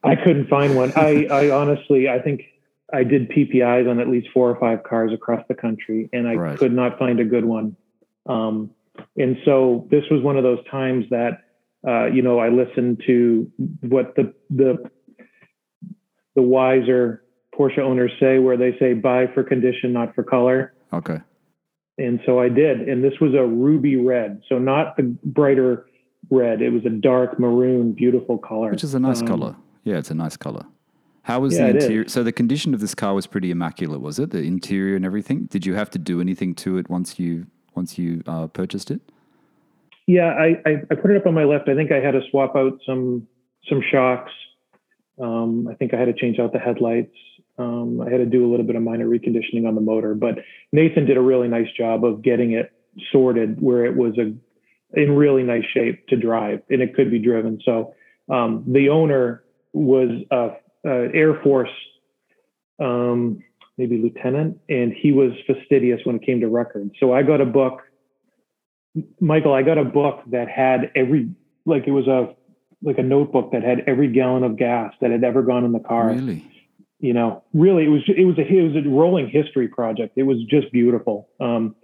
I couldn't find one. I, I honestly, I think I did PPIs on at least four or five cars across the country, and I right. could not find a good one. Um, and so this was one of those times that uh, you know I listened to what the the the wiser Porsche owners say, where they say buy for condition, not for color. Okay. And so I did. And this was a ruby red. So not the brighter red. It was a dark maroon, beautiful color. Which is a nice Um, color. Yeah, it's a nice color. How was Yeah, the interior? So the condition of this car was pretty immaculate, was it? The interior and everything. Did you have to do anything to it once you once you uh, purchased it? Yeah, I, I, I put it up on my left. I think I had to swap out some some shocks. Um, I think I had to change out the headlights. Um, I had to do a little bit of minor reconditioning on the motor, but Nathan did a really nice job of getting it sorted where it was a in really nice shape to drive and it could be driven. So um, the owner was a, Air Force, um, maybe lieutenant, and he was fastidious when it came to records. So I got a book Michael, I got a book that had every like it was a like a notebook that had every gallon of gas that had ever gone in the car. Really? You know, really, it was it was a it was a rolling history project. It was just beautiful, um,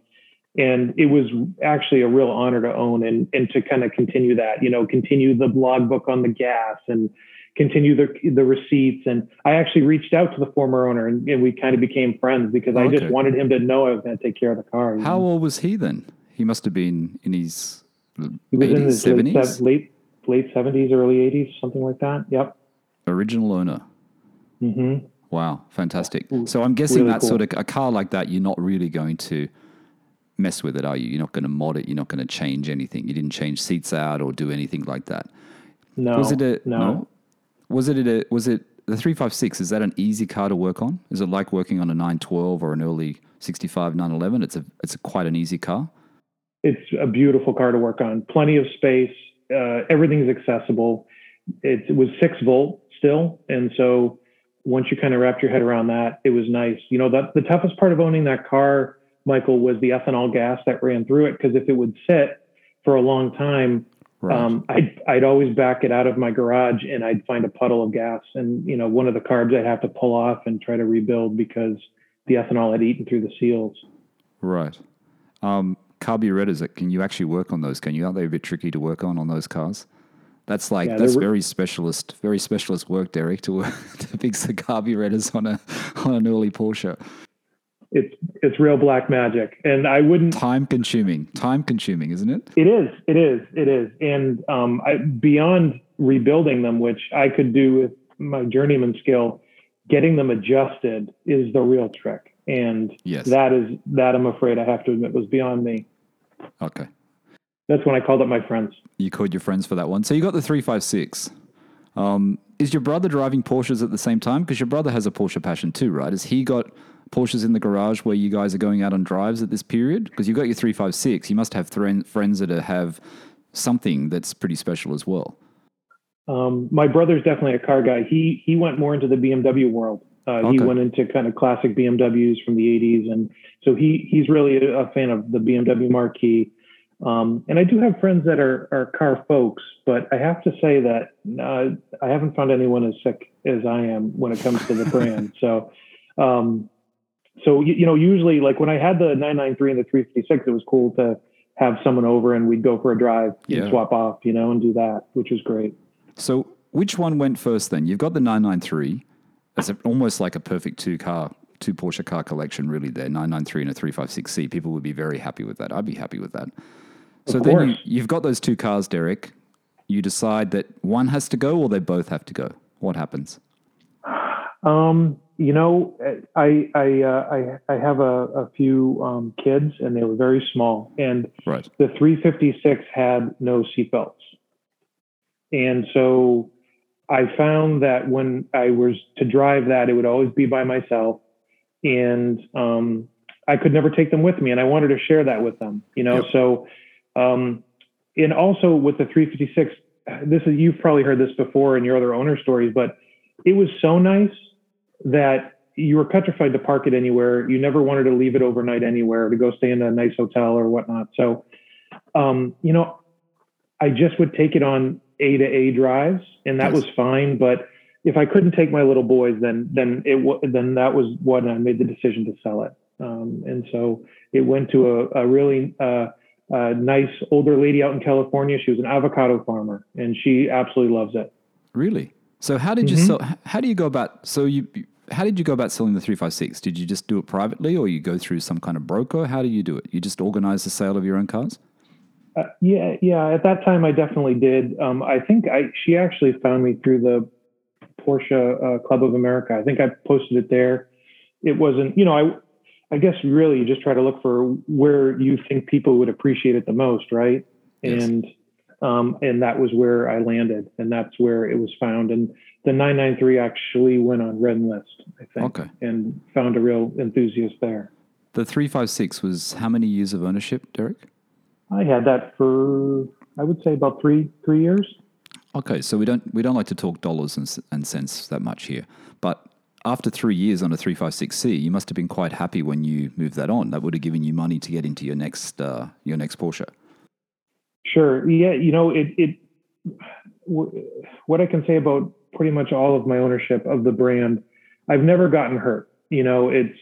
and it was actually a real honor to own and and to kind of continue that. You know, continue the blog book on the gas and continue the the receipts. And I actually reached out to the former owner and, and we kind of became friends because I Okay. just wanted him to know I was going to take care of the car. How know? old was he then? He must have been in his He was in eighties, his late, seventies. sev- late late seventies, early eighties, something like that. Yep. Original owner. hmm Wow, fantastic. So I'm guessing really that cool. sort of a car like that, you're not really going to mess with it, are you? You're not going to mod it. You're not going to change anything. You didn't change seats out or do anything like that. No. was it a no? Was it a was it the three five six? Is that an easy car to work on? Is it like working on a nine twelve or an early 65 911? It's a it's a quite an easy car. It's a beautiful car to work on. Plenty of space. Uh, everything's accessible. It, it was six volt still, and so once you kind of wrapped your head around that, it was nice. You know, that the toughest part of owning that car, Michael, was the ethanol gas that ran through it. Because if it would sit for a long time, Right. Um, I'd, I'd always back it out of my garage and I'd find a puddle of gas and, you know, one of the carbs I'd have to pull off and try to rebuild because the ethanol had eaten through the seals. right. Um, carburetors. Can you actually work on those? Can you? Aren't they a bit tricky to work on on those cars? That's like Yeah, that's very specialist, very specialist work, Derek, to work, [laughs] to fix the carburetors on a on an early Porsche. It's, it's real black magic. And I wouldn't, Time consuming, time consuming, isn't it? it is, it is, it is. And um, I, beyond rebuilding them, which I could do with my journeyman skill, getting them adjusted is the real trick. And Yes. that is, that I'm afraid I have to admit was beyond me. Okay. That's when I called up my friends. You called your friends for that one. So you got the 356. Um, is your brother driving Porsches at the same time? Because your brother has a Porsche passion too, right? Has he got Porsches in the garage where you guys are going out on drives at this period? Because you've got your 356. You must have thre- friends that have something that's pretty special as well. Um, my brother's definitely a car guy. He he went more into the BMW world. Uh, He went into kind of classic BMWs from the '80s, and so he he's really a, a fan of the BMW marquee. Um, and I do have friends that are are car folks, but I have to say that uh, I haven't found anyone as sick as I am when it comes to the brand. [laughs] So, um, so you, you know, usually like when I had the 993 and the 356, it was cool to have someone over and we'd go for a drive Yeah. and swap off, you know, and do that, which was great. So which one went first then? You've got the 993. That's a, almost like a perfect two car, two Porsche car collection, really. There, 993 and a 356C. People would be very happy with that. I'd be happy with that. So then you, you've got those two cars, Derek. You decide that one has to go or they both have to go. What happens? Um, you know, I I uh, I, I have a, a few um, kids, and they were very small, and Right. the 356 had no seatbelts, and so I found that when I was to drive that, it would always be by myself, and um, I could never take them with me, and I wanted to share that with them, you know. Yep. So, um, and also with the 356, this is you've probably heard this before in your other owner stories, but it was so nice that you were petrified to park it anywhere. You never wanted to leave it overnight anywhere to go stay in a nice hotel or whatnot. So, um, you know, I just would take it on A to A drives, and that Yes. was fine. But if I couldn't take my little boys, then then it wa- then that was when I made the decision to sell it. Um, and so it went to a, a really uh, uh, nice older lady out in California. She was an avocado farmer, and she absolutely loves it. Really? So how did you Mhm. sell? How do you go about? So you how did you go about selling the 356? Did you just do it privately or you go through some kind of broker? How do you do it? You just organize the sale of your own cars? Uh, yeah, yeah. At that time, I definitely did. Um, I think I she actually found me through the Porsche uh, Club of America. I think I posted it there. It wasn't, you know, I I guess really you just try to look for where you think people would appreciate it the most, right? Yes. And um, and that was where I landed, and that's where it was found. And the 993 actually went on Rennlist, I think, okay. and found a real enthusiast there. The 356 was how many years of ownership, Derek? I had that for I would say about three three years. Okay, so we don't we don't like to talk dollars and, and cents that much here, but after three years on a 356C, you must have been quite happy when you moved that on. That would have given you money to get into your next uh, your next Porsche. Sure. Yeah. You know, it it what I can say about pretty much all of my ownership of the brand, I've never gotten hurt. You know, it's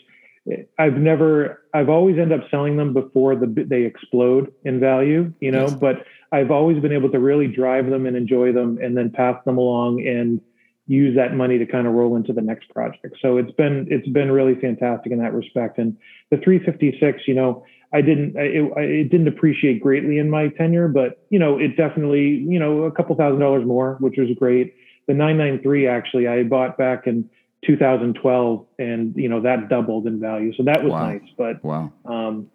I've never, I've always end up selling them before the they explode in value, you know, yes. but I've always been able to really drive them and enjoy them and then pass them along and use that money to kind of roll into the next project. So it's been, it's been really fantastic in that respect. And the 356, you know, I didn't, it, it didn't appreciate greatly in my tenure, but you know, it definitely, you know, a couple thousand dollars more, which was great. The 993 actually, I bought back in 2012, and you know that doubled in value. So that was wow. nice. But wow. Um,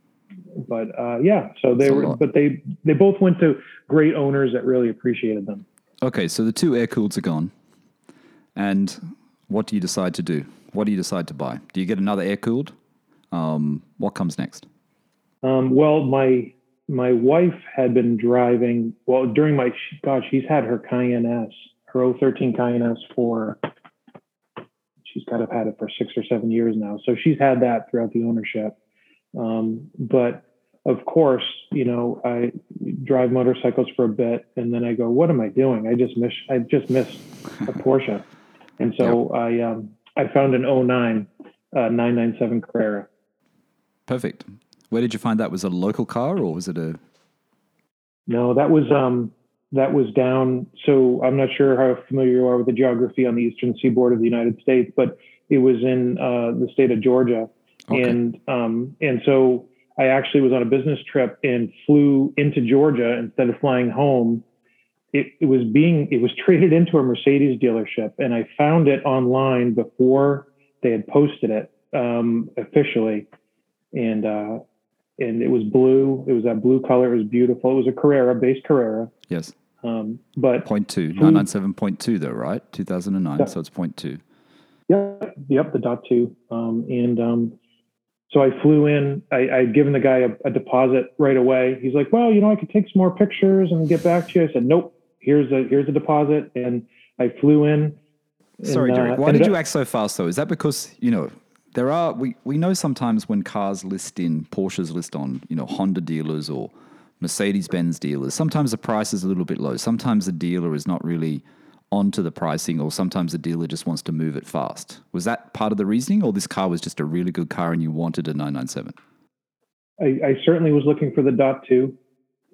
but uh, yeah, so they were, but they they both went to great owners that really appreciated them. Okay, so the two air cooleds are gone, and what do you decide to do? What do you decide to buy? Do you get another air cooled? Um, what comes next? Um, well, my my wife had been driving. Well, during my gosh, she's had her Cayenne S, her 013 Cayenne S for she's kind of had it for six or seven years now. So she's had that throughout the ownership. Um, but of course, you know, I drive motorcycles for a bit and then I go, what am I doing? I just miss, I just missed a [laughs] Porsche. And so yep. I, um, I found an 09, uh, 997 Carrera. Perfect. Where did you find that? Was it a local car or was it a? No, that was, um, that was down. So I'm not sure how familiar you are with the geography on the eastern seaboard of the United States, but it was in uh, the state of Georgia, okay. and um, and so I actually was on a business trip and flew into Georgia instead of flying home. It, it was being it was traded into a Mercedes dealership, and I found it online before they had posted it um, officially, and uh, and it was blue. It was that blue color. It was beautiful. It was a Carrera, base Carrera. Yes. Um, but point two, nine nine seven point two though, right? Two thousand and nine. Yeah. So it's point two. Yep. Yep. The dot two. Um, and um, so I flew in. I, I'd given the guy a, a, deposit right away. He's like, "Well, you know, I could take some more pictures and get back to you." I said, "Nope. Here's a here's a deposit." And I flew in. Sorry, and, Derek. Uh, Why did you act so fast though? Is that because you know there are we, we know sometimes when cars list in Porsches list on you know Honda dealers or Mercedes Benz dealers, sometimes the price is a little bit low. Sometimes the dealer is not really onto the pricing, or sometimes the dealer just wants to move it fast. Was that part of the reasoning, or this car was just a really good car and you wanted a 997? I, I certainly was looking for the dot two,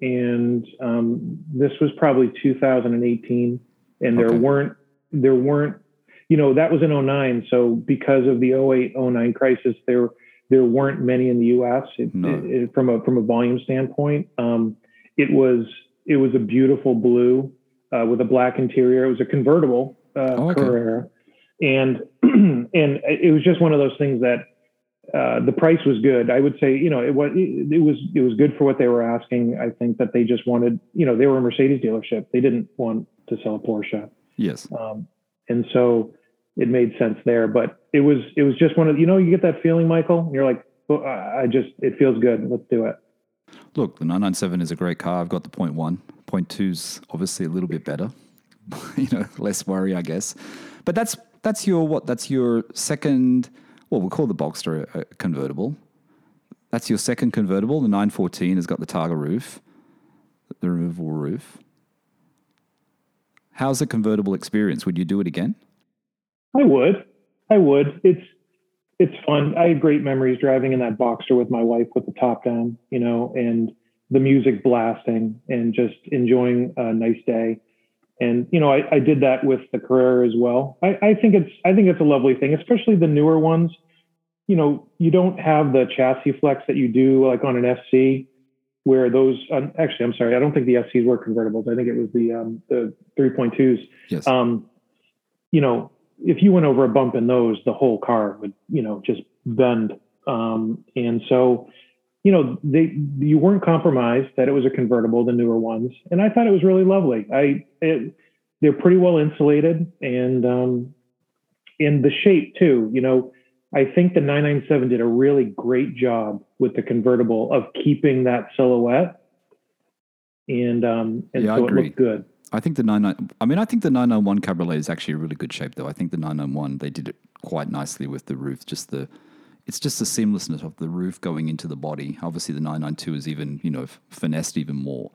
and um, this was probably 2018, and there okay. weren't there weren't you know, that was in 09. So because of the 08, 09 crisis, there there weren't many in the U.S. It, no. it, it, from a from a volume standpoint. Um, it was it was a beautiful blue uh, with a black interior. It was a convertible uh, oh, okay. Carrera, and [clears throat] and it was just one of those things that uh, the price was good. I would say, you know, it was it, it, was it was good for what they were asking. I think that they just wanted, you know, they were a Mercedes dealership. They didn't want to sell a Porsche. Yes. Um, and so it made sense there. But it was it was just one of you know you get that feeling, Michael. You're like, oh, well, I just it feels good. Let's do it. Look, the 997 is a great car. I've got the point one. Point two's obviously a little bit better. [laughs] you know, less worry, I guess. But that's that's your what? That's your second. Well, we'll call the Boxster a convertible. That's your second convertible. The 914 has got the Targa roof, the removable roof. How's the convertible experience? Would you do it again? I would. I would. It's it's fun. I had great memories driving in that Boxster with my wife with the top down, you know, and the music blasting and just enjoying a nice day. And you know, I, I did that with the Carrera as well. I, I think it's I think it's a lovely thing, especially the newer ones. You know, you don't have the chassis flex that you do like on an SC, where those um, actually I'm sorry, I don't think the SCs were convertibles. I think it was the um, the 3.2s. Yes. Um, you know, if you went over a bump in those, the whole car would you know just bend. Um, and so you know, they you weren't compromised that it was a convertible, the newer ones, and I thought it was really lovely. I it, they're pretty well insulated, and um, in the shape too. You know, I think the 997 did a really great job with the convertible of keeping that silhouette, and um, and Yeah, so it looked good. I think the 99 I mean I think the 991 Cabriolet is actually a really good shape though. I think the 991 they did it quite nicely with the roof just the it's just the seamlessness of the roof going into the body. Obviously the 992 is even, you know, finessed even more.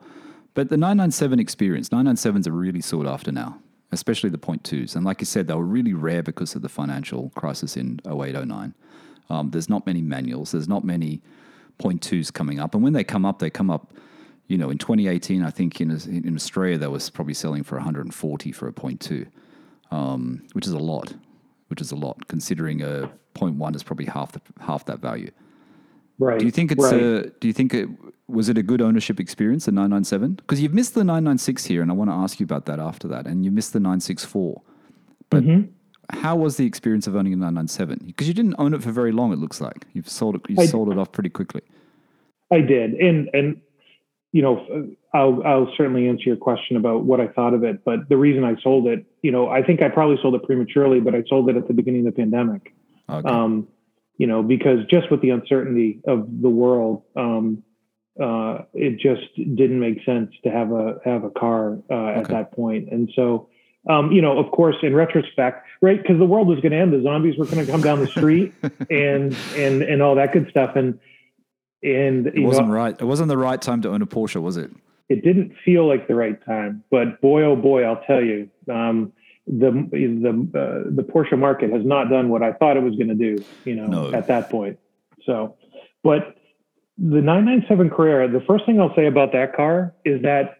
But the 997 experience, 997s are really sought after now, especially the point twos. And like you said, they were really rare because of the financial crisis in 08, 09. Um, there's not many manuals. There's not many point twos coming up. And when they come up, they come up, you know, in 2018, I think in, in Australia, they was probably selling for 140 for a point two, um, which is a lot, which is a lot considering a point one is probably half the, half that value. Right. Do you think it's right. a, do you think it was it a good ownership experience the 997? Because you've missed the 996 here and I want to ask you about that after that and you missed the 964. But Mhm. how was the experience of owning a 997? Because you didn't own it for very long it looks like. You've sold it you sold it off pretty quickly. I did, and and you know, I'll I'll certainly answer your question about what I thought of it. But the reason I sold it, you know, I think I probably sold it prematurely, but I sold it at the beginning of the pandemic. Okay. Um, you know, because just with the uncertainty of the world, um, uh, it just didn't make sense to have a have a car uh, at that point. And so, um, you know, of course, in retrospect, right, because the world was going to end, the zombies were going to come down the street, [laughs] and and and all that good stuff, and and it wasn't right. It wasn't the right time to own a Porsche, was it? it didn't feel like the right time. But boy, oh boy, I'll tell you, um, the the uh, the Porsche market has not done what I thought it was going to do. You know, No. at that point. So, but the 997 Carrera, the first thing I'll say about that car is that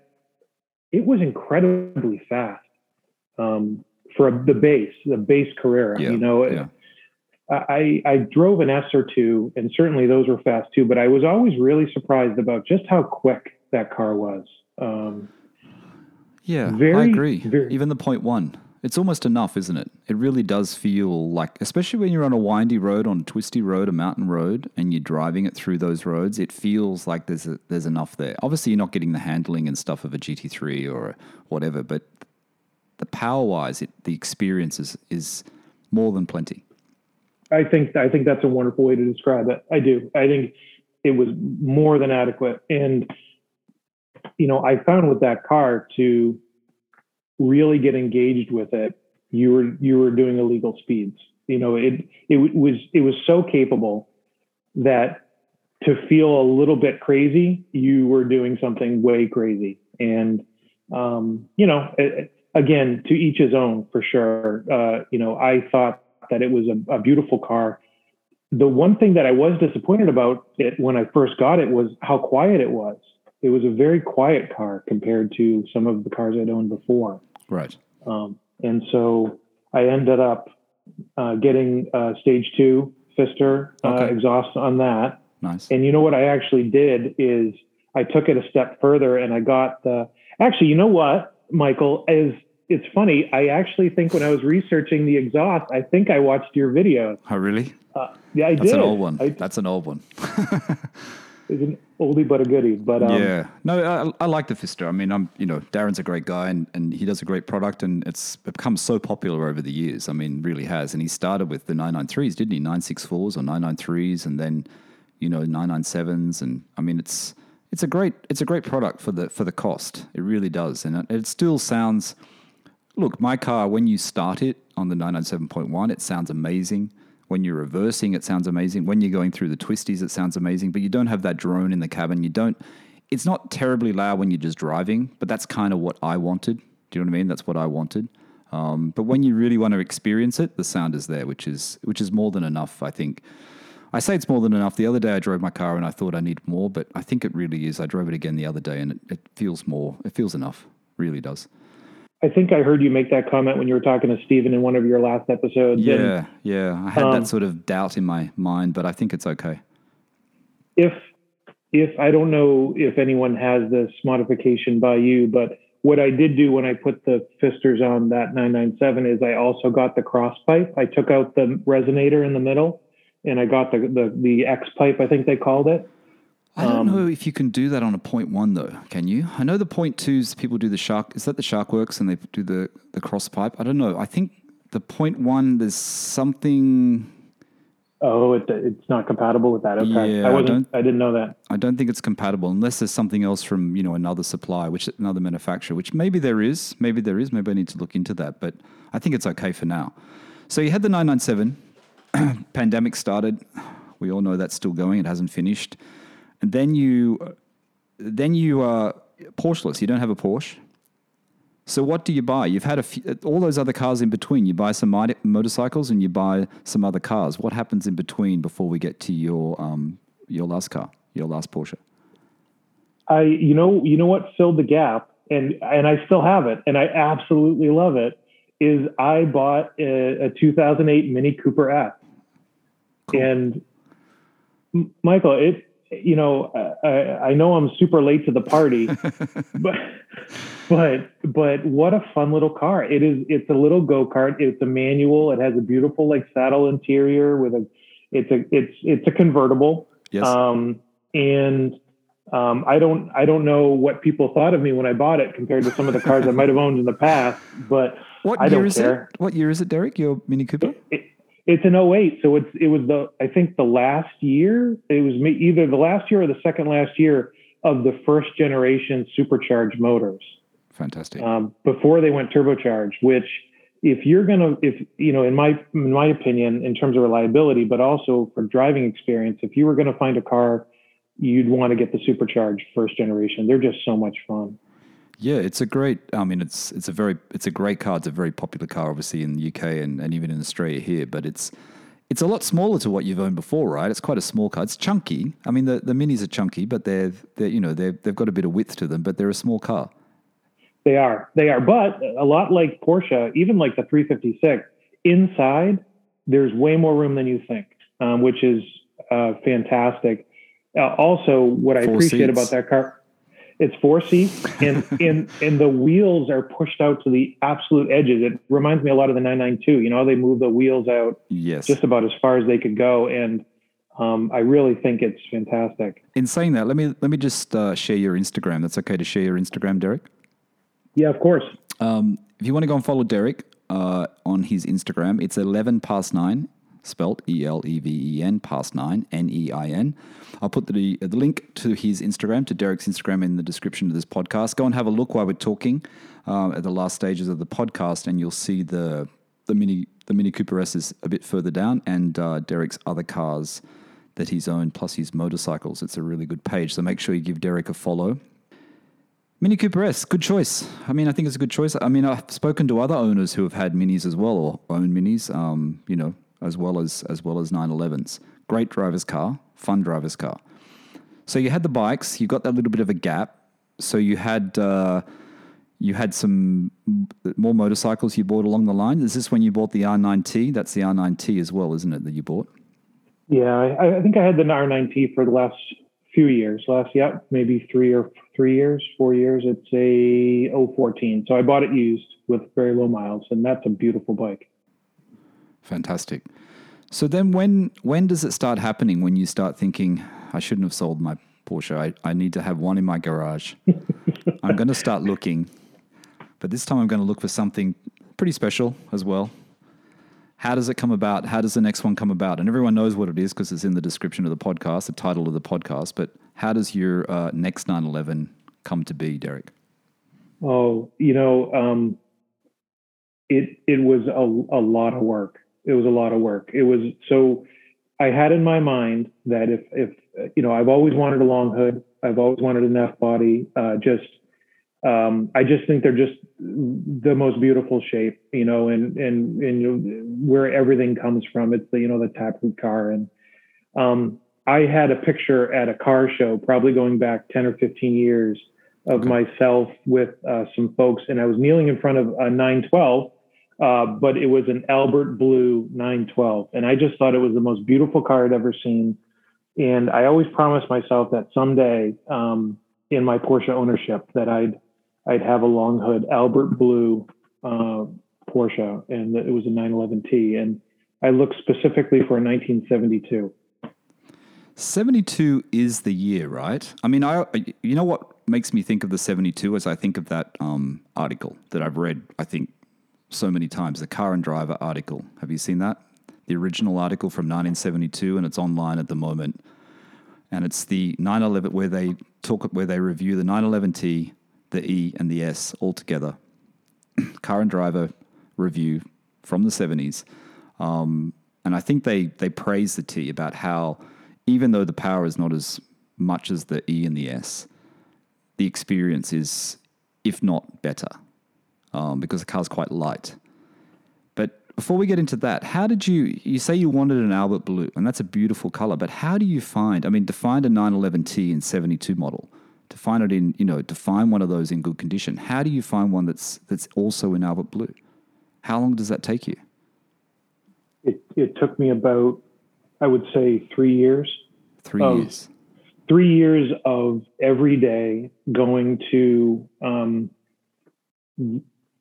it was incredibly fast um, for the base, the base Carrera. Yeah, you know, yeah. I, I drove an S or two, and certainly those were fast too. But I was always really surprised about just how quick that car was. Um, Yeah, I agree. very- Even the point one, it's almost enough, isn't it? It really does feel like, especially when you're on a windy road, on a twisty road, a mountain road, and you're driving it through those roads. It feels like there's a, there's enough there. Obviously, you're not getting the handling and stuff of a GT3 or whatever, but the power wise, it, the experience is, is more than plenty. I think I think that's a wonderful way to describe it. I do. I think it was more than adequate, and you know, I found with that car to really get engaged with it, you were you were doing illegal speeds. You know, it it was it was so capable that to feel a little bit crazy, you were doing something way crazy. And um, you know, it, again, to each his own for sure. Uh, you know, I thought that it was a, a beautiful car. The one thing that I was disappointed about it when I first got it was how quiet it was. It was a very quiet car compared to some of the cars I'd owned before. Right. Um, and so I ended up uh, getting uh, stage two Pfister uh, Okay. exhaust on that. Nice. And you know what I actually did is I took it a step further and I got the actually, you know what, Michael, is it's funny. I actually think when I was researching the exhaust, I think I watched your video. Oh, really? Uh, yeah, I That's did. That's an old one. I, That's an old one. [laughs] it's an oldie but a goodie. But um, yeah, no, I, I like the Pfister. I mean, I'm you know Darren's a great guy and, and he does a great product and it's become so popular over the years. I mean, really has. And he started with the 993s, didn't he? 964s or 993s, and then you know 997s. And I mean, it's it's a great it's a great product for the for the cost. It really does, and it, it still sounds. Look, my car when you start it on the 997.1, it sounds amazing. When you're reversing, it sounds amazing. When you're going through the twisties, it sounds amazing. But you don't have that drone in the cabin. You don't. It's not terribly loud when you're just driving, but that's kind of what I wanted. Do you know what I mean? That's what I wanted. Um, but when you really want to experience it, the sound is there, which is which is more than enough. I think. I say it's more than enough. The other day I drove my car and I thought I need more, but I think it really is. I drove it again the other day and it, it feels more. It feels enough. Really does. I think I heard you make that comment when you were talking to Stephen in one of your last episodes. Yeah, and yeah. I had Um, that sort of doubt in my mind, but I think it's okay. if if I don't know if anyone has this modification by you, but what I did do when I put the Pfisters on that 997 is I also got the cross pipe. I took out the resonator in the middle and I got the the, the X pipe, I think they called it. I don't Um, know if you can do that on a point one though. Can you? I know the point twos people do the shark. Is that the SharkWerks and they do the the cross pipe? I don't know. I think the point one there's something. Oh, it, it's not compatible with that. Okay. Yeah, I I wasn't I, didn't know that. I don't think it's compatible unless there's something else from you know another supplier, which another manufacturer, which maybe there is, maybe there is, maybe I need to look into that. But I think it's okay for now. So you had the 997, [clears throat] pandemic started. We all know that's still going; it hasn't finished. And then you, then you are Porscheless. You don't have a Porsche. So what do you buy? You've had a few, all those other cars in between. You buy some motorcycles and you buy some other cars. What happens in between before we get to your um, your last car, your last Porsche? I you know you know what filled the gap and and I still have it and I absolutely love it is I bought a, a 2008 Mini Cooper S Cool. and M- Michael it you know I, I know I'm super late to the party [laughs] but but but what a fun little car it is it's a little go-kart it's a manual it has a beautiful like saddle interior with a it's a it's it's a convertible Yes. um, and um, I don't I don't know what people thought of me when I bought it compared to some of the cars I might have owned in the past, but [laughs] what I year don't is care. it? What year is it, Derek? Your Mini Cooper? It, it's an 08, so it's it was the I think the last year it was either the last year or the second last year of the first generation supercharged motors Fantastic. um, before they went turbocharged. Which if you're gonna if you know in my in my opinion in terms of reliability, but also for driving experience, if you were gonna find a car you'd want to get the supercharged first generation. They're just so much fun. Yeah, it's a great. I mean, it's it's a very it's a great car. It's a very popular car, obviously in the UK and, and even in Australia here. But it's it's a lot smaller to what you've owned before, right? It's quite a small car. It's chunky. I mean, the, the minis are chunky, but they're they're you know they they've got a bit of width to them, but they're a small car. They are. They are. But a lot like Porsche, even like the 356, inside, there's way more room than you think, um, which is uh, fantastic. Uh, also, what I Four appreciate seats. about that car, it's four seats and, [laughs] and, and the wheels are pushed out to the absolute edges. It reminds me a lot of the 992. You know, they move the wheels out Yes. just about as far as they could go. And um, I really think it's fantastic. in saying that, let me let me just uh, share your Instagram. That's okay to share your Instagram, Derek. Yeah, of course. Um, if you want to go and follow Derek uh, on his Instagram, it's 11 past 9, spelt E L E V E N, past 9, N E I N. I'll put the, the link to his Instagram, to Derek's Instagram, in the description of this podcast. Go and have a look while we're talking uh, at the last stages of the podcast, and you'll see the, the, Mini, the Mini Cooper S is a bit further down, and uh, Derek's other cars that he's owned, plus his motorcycles. It's a really good page, so make sure you give Derek a follow. Mini Cooper S, good choice. I mean, I think it's a good choice. I mean, I've spoken to other owners who have had minis as well, or own minis, um, you know, as well as as well as 911s. Great driver's car, fun driver's car. So you had the bikes, you got that little bit of a gap. So you had uh, you had some more motorcycles you bought along the line. Is this when you bought the R9T? That's the R9T as well, isn't it? That you bought. Yeah, I, I think I had the R9T for the last few years. Last, yeah, maybe three or three years, four years. It's a 014. So I bought it used with very low miles, and that's a beautiful bike. Fantastic. So then when when does it start happening when you start thinking I shouldn't have sold my Porsche. I, I need to have one in my garage. [laughs] I'm going to start looking, but this time I'm going to look for something pretty special as well. How does it come about? How does the next one come about? And everyone knows what it is because it's in the description of the podcast, the title of the podcast. But how does your uh, next 911 come to be, Derek? Oh, you know, um, it it was a, a lot of work. It was a lot of work. It was so I had in my mind that if if you know I've always wanted a long hood. I've always wanted an F body. Uh, just um, I just think they're just the most beautiful shape, you know, and and and you know, where everything comes from. It's the you know the taproot car, and um, I had a picture at a car show, probably going back ten or fifteen years, of Okay. myself with uh, some folks, and I was kneeling in front of a 912, uh, but it was an Albert Blue 912, and I just thought it was the most beautiful car I'd ever seen. And I always promised myself that someday um, in my Porsche ownership that I'd I'd have a long hood Albert Blue uh, Porsche, and it was a 911T, and I looked specifically for a 1972. 72 is the year, right? I mean, I you know what makes me think of the 72 as I think of that um, article that I've read, I think, so many times, the Car and Driver article. Have you seen that? The original article from 1972, and it's online at the moment. And it's the 911 where they talk where they review the 911T, the E, and the S all together. [clears throat] Car and Driver review from the 70s. Um, and I think they they praise the T about how even though the power is not as much as the E and the S, the experience is, if not better, um, because the car's quite light. But before we get into that, how did you? You say you wanted an Albert Blue, and that's a beautiful color. But how do you find? I mean, to find a 911T in 72 model, to find it in, you know, to find one of those in good condition. How do you find one that's that's also in Albert Blue? How long does that take you? It it took me about I would say three years. Three Oh. years. three years of every day going to um,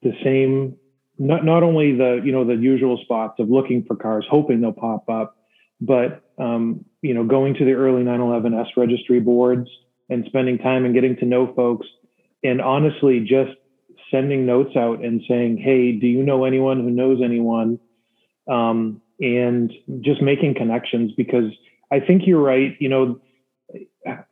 the same not not only the you know the usual spots of looking for cars hoping they'll pop up but um, you know going to the early 911s registry boards and spending time and getting to know folks and honestly just sending notes out and saying hey do you know anyone who knows anyone? Um, and just making connections because i think you're right you know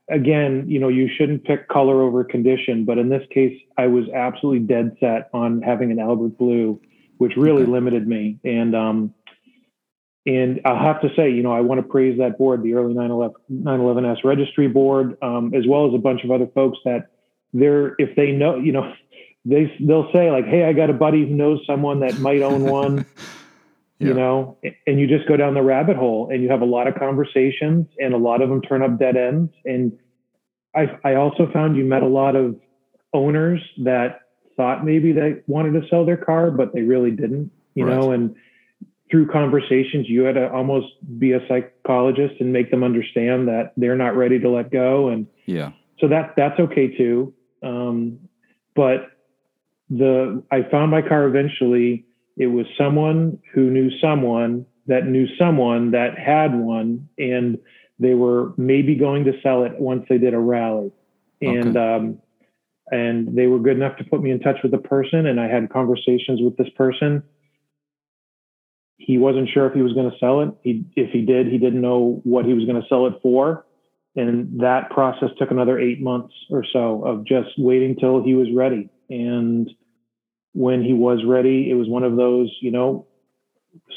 again, you know, you shouldn't pick color over condition, but in this case, I was absolutely dead set on having an Albert Blue, which really Okay. limited me. And um, and I'll have to say, you know, I want to praise that board, the early 911 911s registry board, um, as well as a bunch of other folks that they're if they know, you know, they they'll say like, hey, I got a buddy who knows someone that might own one [laughs] Yeah. you know and you just go down the rabbit hole and you have a lot of conversations and a lot of them turn up dead ends and i i also found you met a lot of owners that thought maybe they wanted to sell their car but they really didn't you know and through conversations you had to almost be a psychologist and make them understand that they're not ready to let go and Yeah. so that that's okay too. Um, but the I found my car eventually. It was someone who knew someone that knew someone that had one, and they were maybe going to sell it once they did a rally, and um, and they were good enough to put me in touch with the person, and I had conversations with this person. He wasn't sure if he was going to sell it. He, if he did, he didn't know what he was going to sell it for and that process took another eight months or so of just waiting till he was ready and when he was ready it was one of those you know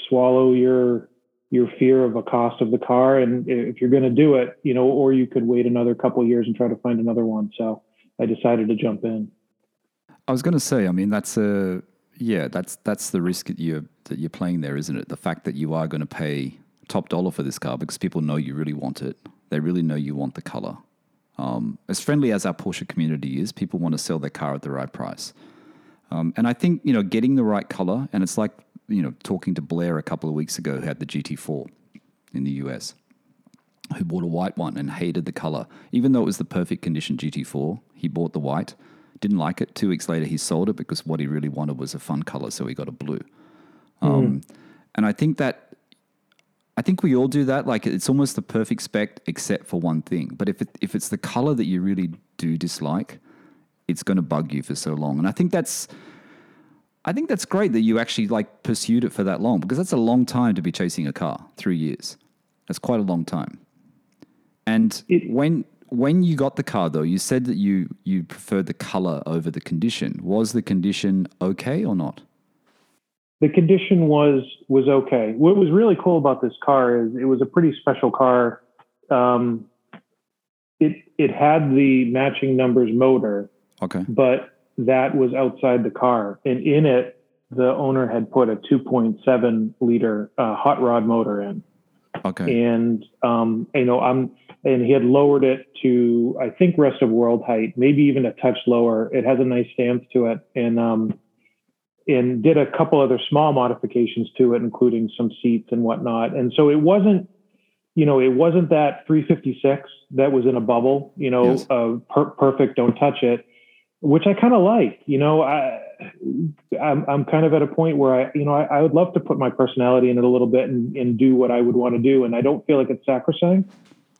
swallow your your fear of a cost of the car and if you're going to do it you know or you could wait another couple years and try to find another one so i decided to jump in I was going to say, I mean, that's a yeah, that's that's the risk that you're that you're playing there, isn't it? The fact that you are going to pay top dollar for this car because people know you really want it. They really know you want the color. Um, as friendly as our Porsche community is, people want to sell their car at the right price. Um, and I think you know getting the right color, and it's like you know talking to Blair a couple of weeks ago, who had the GT4 in the US, who bought a white one and hated the color, even though it was the perfect condition GT4. He bought the white, didn't like it. Two weeks later, he sold it because what he really wanted was a fun color, so he got a blue. Um, And I think that I think we all do that. Like it's almost the perfect spec except for one thing. But if it, if it's the color that you really do dislike, it's going to bug you for so long. And I think that's I think that's great that you actually like pursued it for that long because that's a long time to be chasing a car. Three years. That's quite a long time. And It- when when you got the car though, you said that you you preferred the color over the condition. Was the condition okay or not? the condition was was okay. What was really cool about this car is it was a pretty special car. Um, it it had the matching numbers motor, Okay. but that was outside the car, and in it the owner had put a 2.7 liter uh, hot rod motor in. Okay. And um, you know, I'm and he had lowered it to I think rest of world height, maybe even a touch lower. It has a nice stance to it, and um, and did a couple other small modifications to it, including some seats and whatnot. And so it wasn't, you know, it wasn't that 356 that was in a bubble, you know, Yes. uh, per- perfect, don't touch it, which I kind of like. You know, I I'm I'm kind of at a point where I, you know, I, I would love to put my personality in it a little bit and, and do what I would want to do, and I don't feel like it's sacrosanct,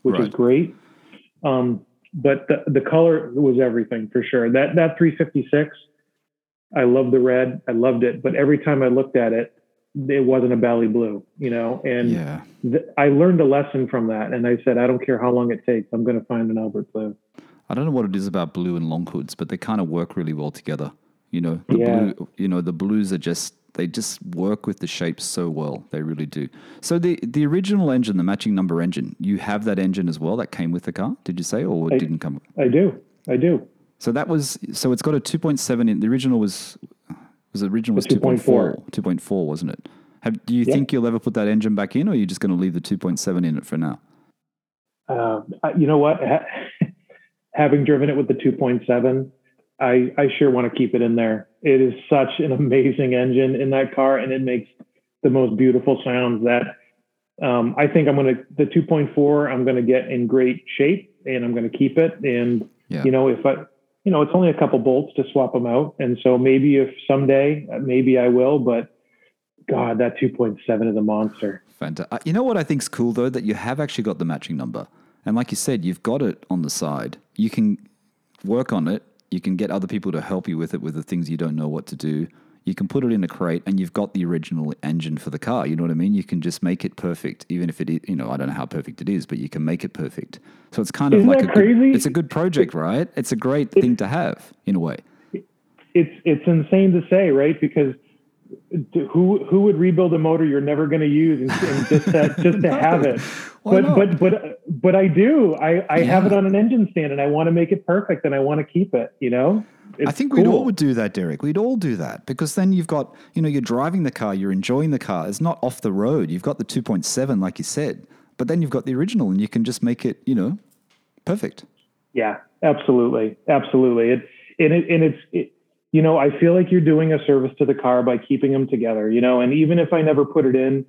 which is Right. great. Um, but the, the color was everything for sure. That that 356, I love the red. I loved it, but every time I looked at it, it wasn't a Bali Blue, you know. And Yeah. th- I learned a lesson from that, and I said, I don't care how long it takes, I'm going to find an Albert blue. I don't know what it is about blue and long hoods, but they kind of work really well together. You know, the Yeah. blue, you know, the blues are just they just work with the shapes so well. They really do. So the the original engine, the matching number engine, you have that engine as well that came with the car. Did you say, or it I- didn't come? I do, I do. So that was so it's got a 2.7 in the original was was the original was The 2.4 2.4 wasn't it? Have, do you Yeah. think you'll ever put that engine back in or are you just going to leave the 2.7 in it for now? Uh, you know what? [laughs] Ha- Having driven it with the 2.7, I, I sure want to keep it in there. It is such an amazing engine in that car, and it makes the most beautiful sounds. That um, I think I'm going to the 2.4. I'm going to get in great shape, and I'm going to keep it. And Yeah. you know, if I, you know, it's only a couple bolts to swap them out, and so maybe if someday, uh, maybe I will. But God, that 2.7 is a monster. Fantastic. You know what I think's cool though that you have actually got the matching number, and like you said, you've got it on the side. You can work on it. You can get other people to help you with it with the things you don't know what to do. You can put it in a crate, and you've got the original engine for the car. You know what I mean? You can just make it perfect, even if it, is, you know, I don't know how perfect it is, but you can make it perfect. So it's kind of Isn't like that a good, it's a good project, right? It's a great thing to have in a way. it's it's insane to say, right? Because who who would rebuild a motor you're never going to use and, and just to, [laughs] just to have it? Why but not? but but but I do. I I have it on an engine stand, and I want to make it perfect, and I want to keep it. You know, I It's think we'd all would do that, Derek. We'd all do that because then you've got, you know, you're driving the car, you're enjoying the car. It's not off the road. You've got the 2.7, like you said, but then you've got the original and you can just make it, you know, perfect. Yeah, absolutely, absolutely. It and it and it's it, you know I feel like you're doing a service to the car by keeping them together. You know, and even if I never put it in,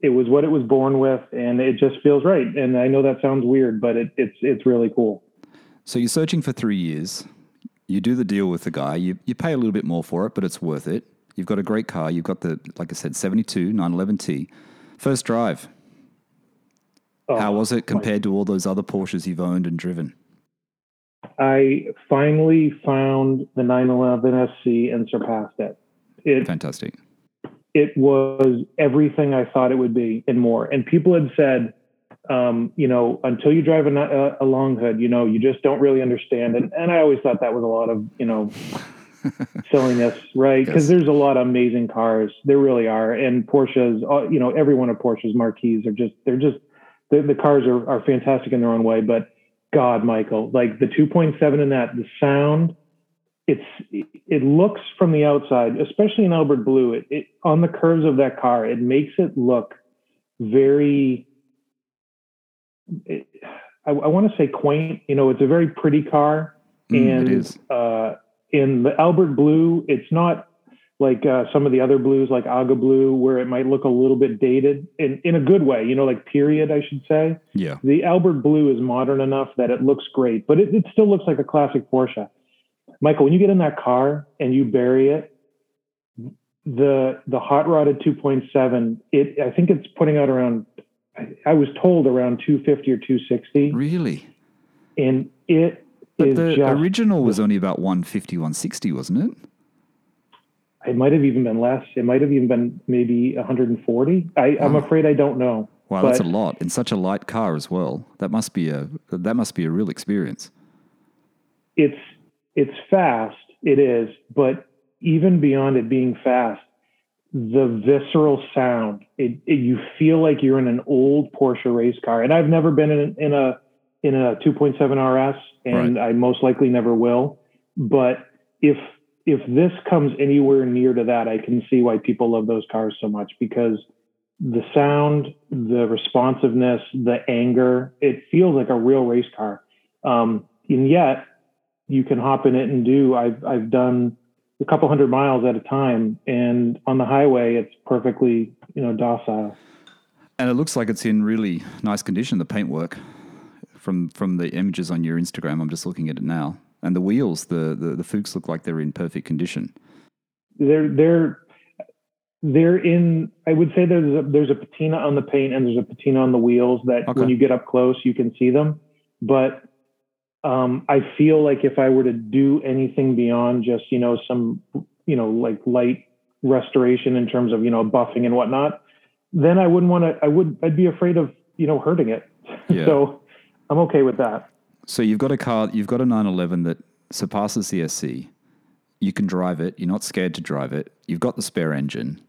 it was what it was born with, and it just feels right. And I know that sounds weird, but it, it's it's really cool. So you're searching for three years. You do the deal with the guy. You, you pay a little bit more for it, but it's worth it. You've got a great car. You've got the, like I said, 72 911T. First drive. Oh, How was it compared to all those other Porsches you've owned and driven? I finally found the 911 SC and surpassed it. It Fantastic. it was everything I thought it would be and more. And people had said, um, you know, until you drive a, a, a long hood, you know, you just don't really understand it. And I always thought that was a lot of, you know, [laughs] silliness, right? Because Yes. there's a lot of amazing cars. There really are. And Porsches, uh, you know, every one of Porsche's marquees are just, they're just, the, the cars are, are fantastic in their own way. But God, Michael, like the 2.7 in that, the sound, it's it looks from the outside, especially in Albert Blue, it, it on the curves of that car, it makes it look very. It, I, I want to say quaint. You know, it's a very pretty car, Mm, and. Uh, in the Albert Blue, it's not like uh, some of the other blues, like Aga Blue, where it might look a little bit dated in in a good way. You know, like period, I should say Yeah. the Albert Blue is modern enough that it looks great, but it, it still looks like a classic Porsche. Michael, when you get in that car and you bury it, the the hot rodded 2.7, it I think it's putting out around I, I was told around 250 or 260, Really? and it But is the just original was only about 150, 160, wasn't it? It might have even been less. It might have even been maybe 140. I, I'm Wow. afraid I don't know. Wow, that's a lot in such a light car as well. That must be a that must be a real experience. it's it's fast it is but even beyond it being fast the visceral sound it, it you feel like you're in an old porsche race car and i've never been in, in a in a 2.7 rs and i most likely never will but if if this comes anywhere near to that i can see why people love those cars so much because the sound, the responsiveness, the anger. It feels like a real race car. Um, and yet you can hop in it and do. I've I've done a couple hundred miles at a time, and on the highway, it's perfectly you know docile. And it looks like it's in really nice condition. The paintwork from from the images on your Instagram, I'm just looking at it now, and the wheels, the the, the Fuchs look like they're in perfect condition. They're they're they're in. I would say there's a, there's a patina on the paint and there's a patina on the wheels that Okay. when you get up close you can see them, but um, I feel like if I were to do anything beyond just you know some you know like light restoration in terms of you know buffing and whatnot, then I wouldn't want to. I would. I'd be afraid of you know hurting it. Yeah. [laughs] so I'm okay with that. So you've got a car, you've got a 911 that surpasses the SC. You can drive it. You're not scared to drive it. You've got the spare engine.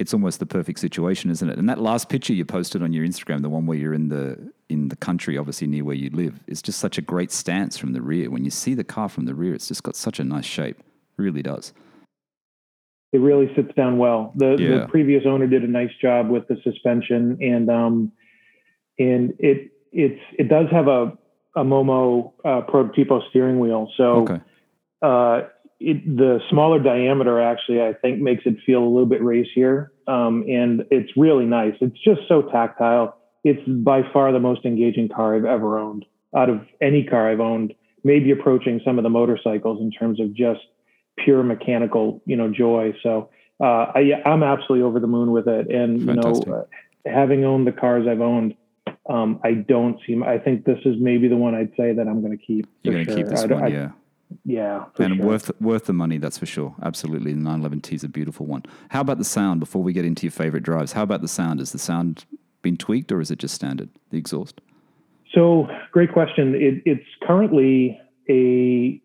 It's almost the perfect situation, isn't it? And that last picture you posted on your Instagram, the one where you're in the in the country, obviously near where you live, is just such a great stance from the rear. When you see the car from the rear, it's just got such a nice shape. Really does. it really sits down well. The, Yeah. the previous owner did a nice job with the suspension, and um, and it it's it does have a a Momo uh, Prototipo steering wheel. So Okay. uh, it, the smaller diameter actually I think makes it feel a little bit racier, um, and it's really nice. It's just so tactile. It's by far the most engaging car I've ever owned out of any car I've owned. Maybe approaching some of the motorcycles in terms of just pure mechanical, you know, joy. So uh, I, I'm absolutely over the moon with it, and Fantastic. you know, uh, having owned the cars I've owned. Um, I don't see. I think this is maybe the one I'd say that I'm going to keep. You're going to keep this I one, I- yeah. yeah, and sure. worth worth the money, that's for sure. Absolutely, the 911T is a beautiful one. How about the sound? Before we get into your favorite drives, how about the sound? Has the sound been tweaked, or is it just standard? The exhaust. So, great question. It, it's currently a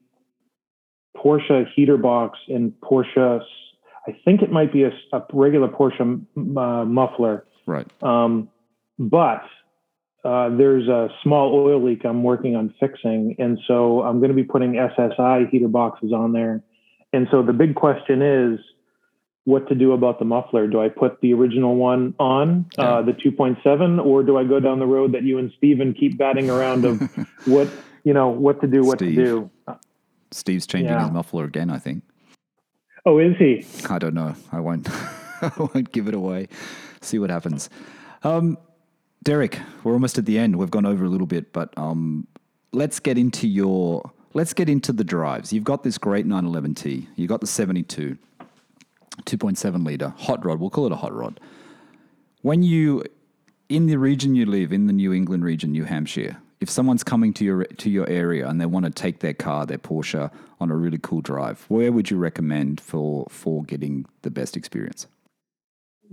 Porsche heater box and Porsche. I think it might be a, a regular Porsche uh, muffler, Right. um, but uh, there's a small oil leak I'm working on fixing, and so I'm going to be putting SSI heater boxes on there. And so the big question is, what to do about the muffler? Do I put the original one on uh, the 2.7, or do I go down the road that you and Steven keep batting around of [laughs] what you know what to do, what Steve. to do? Steve's changing Yeah. his muffler again. I think. Oh, is he? I don't know. I won't. [laughs] I won't give it away. See what happens. Um, Derek, we're almost at the end. We've gone over a little bit, but um, let's get into your. Let's get into the drives. You've got this great 911T. You got the 72, 2.7 liter hot rod. We'll call it a hot rod. When you in the region you live, in the New England region, New Hampshire, if someone's coming to your to your area and they want to take their car, their Porsche, on a really cool drive, where would you recommend for for getting the best experience?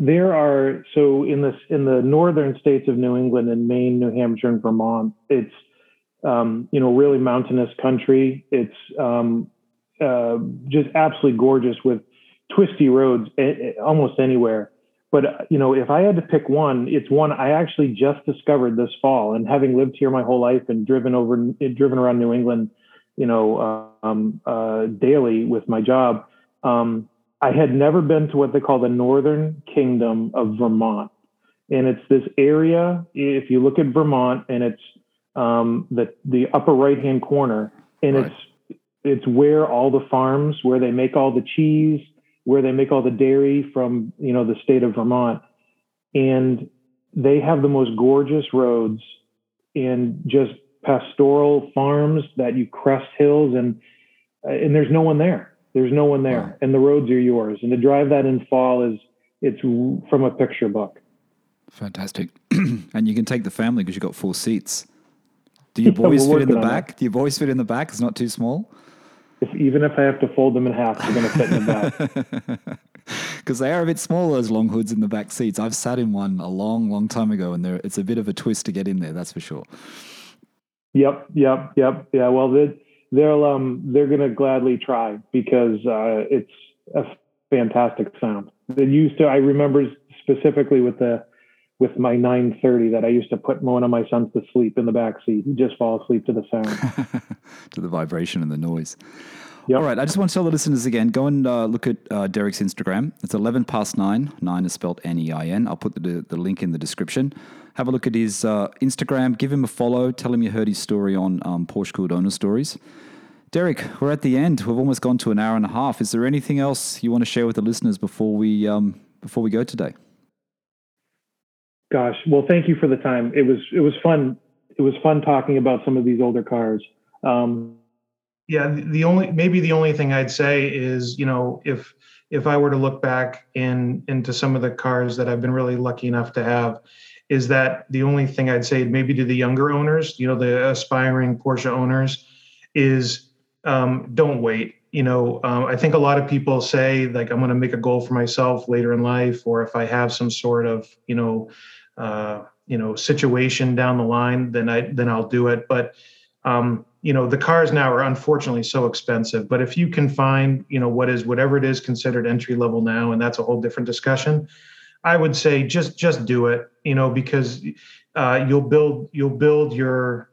There are so in this in the northern states of New England and Maine, New Hampshire, and Vermont. It's um, you know really mountainous country. It's um, uh, just absolutely gorgeous with twisty roads almost anywhere. But uh, you know, if I had to pick one, it's one I actually just discovered this fall. And having lived here my whole life and driven over, driven around New England, you know, um, uh, daily with my job, um, I had never been to what they call the Northern Kingdom of Vermont. And it's this area. If you look at Vermont, and it's um, the the upper right hand corner, and Right. it's it's where all the farms, where they make all the cheese, where they make all the dairy from you know the state of Vermont, and they have the most gorgeous roads and just pastoral farms that you crest hills and and there's no one there. There's no one there, and the roads are yours. And to drive that in fall is it's from a picture book. Fantastic. [clears throat] and you can take the family because you've got four seats. Do your boys fit in the back? Do your boys fit in the back? It's not too small? If even if I have to fold them in half, they're going to fit in the back. [laughs] Because they are a bit small, those long hoods in the back seats. I've sat in one a long, long time ago, and it's a bit of a twist to get in there, that's for sure. Yep, yep, yep. Yeah. Well, they, they'll um they're to gladly try because uh, it's a fantastic sound. They used to. I remember specifically with the with my 930 that I used to put one of my sons to sleep in the back seat. He'd just fall asleep to the sound. [laughs] to the vibration and the noise. Yep. All right. I just want to tell the listeners again go and uh, look at uh, Derek's Instagram. It's 11 past nine. Nine is spelled N E I N. I'll put the, the link in the description. Have a look at his uh, Instagram. Give him a follow. Tell him you heard his story on um, Porsche Cooled Owner Stories. Derek, we're at the end. We've almost gone to an hour and a half. Is there anything else you want to share with the listeners before we um, before we go today? Gosh, well, thank you for the time. It was it was fun. It was fun talking about some of these older cars. Um, yeah, the only maybe the only thing I'd say is you know if if I were to look back in into some of the cars that I've been really lucky enough to have, is that the only thing I'd say maybe to the younger owners, you know, the aspiring Porsche owners, is um, don't wait. You know, um, I think a lot of people say like I'm going to make a goal for myself later in life, or if I have some sort of you know, uh, you know, situation down the line, then I then I'll do it. But um, you know the cars now are unfortunately so expensive but if you can find you know what is whatever it is considered entry level now and that's a whole different discussion i would say just just do it you know because uh, you'll build you'll build your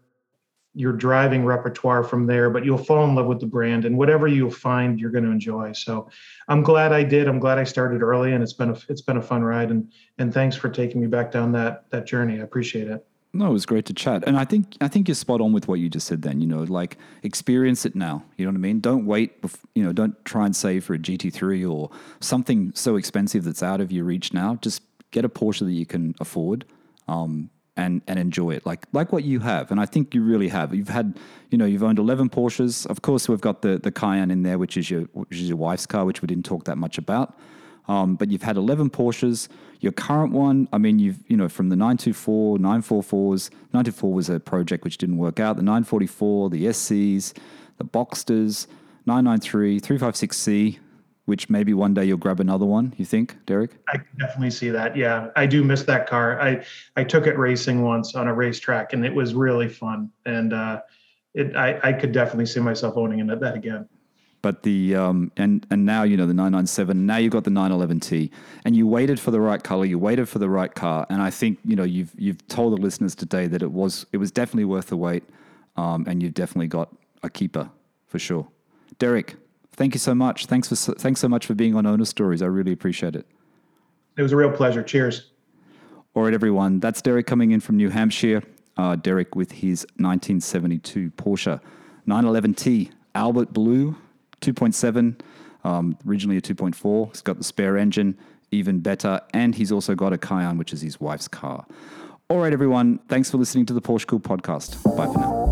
your driving repertoire from there but you'll fall in love with the brand and whatever you'll find you're going to enjoy. So i'm glad i did. I'm glad i started early and it's been a it's been a fun ride and and thanks for taking me back down that that journey. I appreciate it no, it was great to chat, and I think I think you're spot on with what you just said. Then you know, like experience it now. You know what I mean? Don't wait. Bef- you know, don't try and save for a GT3 or something so expensive that's out of your reach now. Just get a Porsche that you can afford, um, and and enjoy it like like what you have. And I think you really have. You've had, you know, you've owned 11 Porsches. Of course, we've got the the Cayenne in there, which is your which is your wife's car, which we didn't talk that much about. Um, but you've had 11 Porsches. Your current one, I mean, you've, you know, from the 924, 944s, 924 was a project which didn't work out, the 944, the SCs, the Boxsters, 993, 356C, which maybe one day you'll grab another one, you think, Derek? I definitely see that. Yeah, I do miss that car. I, I took it racing once on a racetrack and it was really fun. And uh, it, I, I could definitely see myself owning it that again. But the um, and and now you know the 997. Now you've got the 911T, and you waited for the right color. You waited for the right car, and I think you know you've you've told the listeners today that it was it was definitely worth the wait, um, and you've definitely got a keeper for sure. Derek, thank you so much. Thanks for thanks so much for being on Owner Stories. I really appreciate it. It was a real pleasure. Cheers. All right, everyone. That's Derek coming in from New Hampshire. Uh, Derek with his 1972 Porsche 911T Albert Blue 2.7, um, originally a 2.4. He's got the spare engine, even better. And he's also got a Cayenne, which is his wife's car. All right, everyone. Thanks for listening to the Porsche Cool podcast. Bye for now.